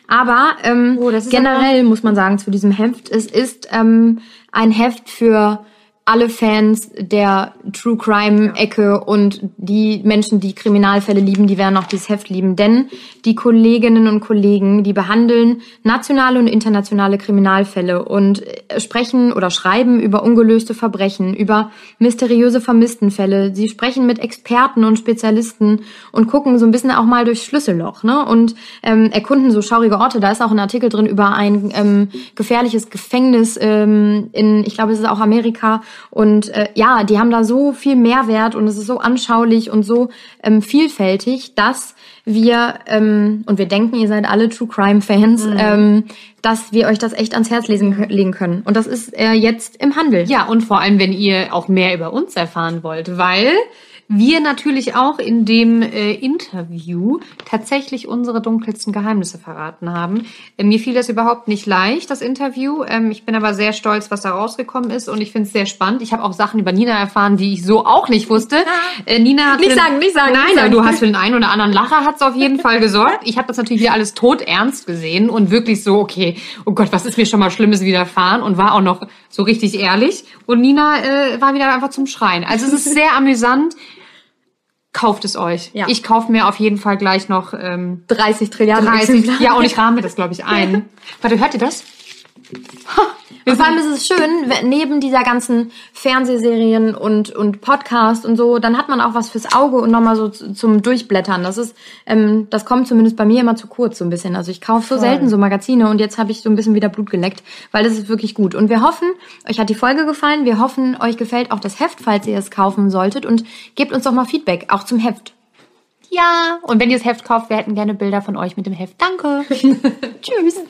Aber ähm, Oh, das generell muss man sagen zu diesem Heft, es ist ähm, ein Heft für alle Fans der True Crime Ecke und die Menschen, die Kriminalfälle lieben, die werden auch dieses Heft lieben. Denn die Kolleginnen und Kollegen, die behandeln nationale und internationale Kriminalfälle und äh, sprechen oder schreiben über ungelöste Verbrechen, über mysteriöse Vermisstenfälle. Sie sprechen mit Experten und Spezialisten und gucken so ein bisschen auch mal durchs Schlüsselloch ne? und ähm, erkunden so schaurige Orte. Da ist auch ein Artikel drin über ein ähm, gefährliches Gefängnis ähm, in, ich glaube, es ist auch Amerika. Und äh, ja, die haben da so viel Mehrwert und es ist so anschaulich und so ähm, vielfältig, dass wir, ähm, und wir denken, ihr seid alle True Crime Fans, ähm, dass wir euch das echt ans Herz lesen, legen können. Und das ist äh, jetzt im Handel. Ja, und vor allem, wenn ihr auch mehr über uns erfahren wollt, weil wir natürlich auch in dem äh, Interview tatsächlich unsere dunkelsten Geheimnisse verraten haben. Äh, mir fiel das überhaupt nicht leicht, das Interview. Ähm, ich bin aber sehr stolz, was da rausgekommen ist und ich finde es sehr spannend. Ich habe auch Sachen über Nina erfahren, die ich so auch nicht wusste. Äh, Nina hat Nicht den- sagen, nicht sagen, Nein, nicht sagen. du hast für den einen oder anderen Lacher hat's auf jeden Fall gesorgt. Ich habe das natürlich wieder alles todernst gesehen und wirklich so, okay, oh Gott, was ist mir schon mal Schlimmes widerfahren und war auch noch so richtig ehrlich. Und Nina äh, war wieder einfach zum Schreien. Also es ist sehr amüsant. Kauft es euch. Ja. Ich kaufe mir auf jeden Fall gleich noch ähm, 30 Trilliarden 30. Exemplare. Ja, und ich rahme das, glaube ich, ein. *laughs* Warte, hört ihr das? Und vor allem ist es schön, neben dieser ganzen Fernsehserien und, und Podcast und so, dann hat man auch was fürs Auge und nochmal so zum Durchblättern. Das ist, ähm, das kommt zumindest bei mir immer zu kurz so ein bisschen. Also ich kaufe so selten so Magazine und jetzt habe ich so ein bisschen wieder Blut geleckt, weil das ist wirklich gut. Und wir hoffen, euch hat die Folge gefallen. Wir hoffen, euch gefällt auch das Heft, falls ihr es kaufen solltet und gebt uns doch mal Feedback, auch zum Heft. Ja. Und wenn ihr das Heft kauft, wir hätten gerne Bilder von euch mit dem Heft. Danke. *laughs* Tschüss.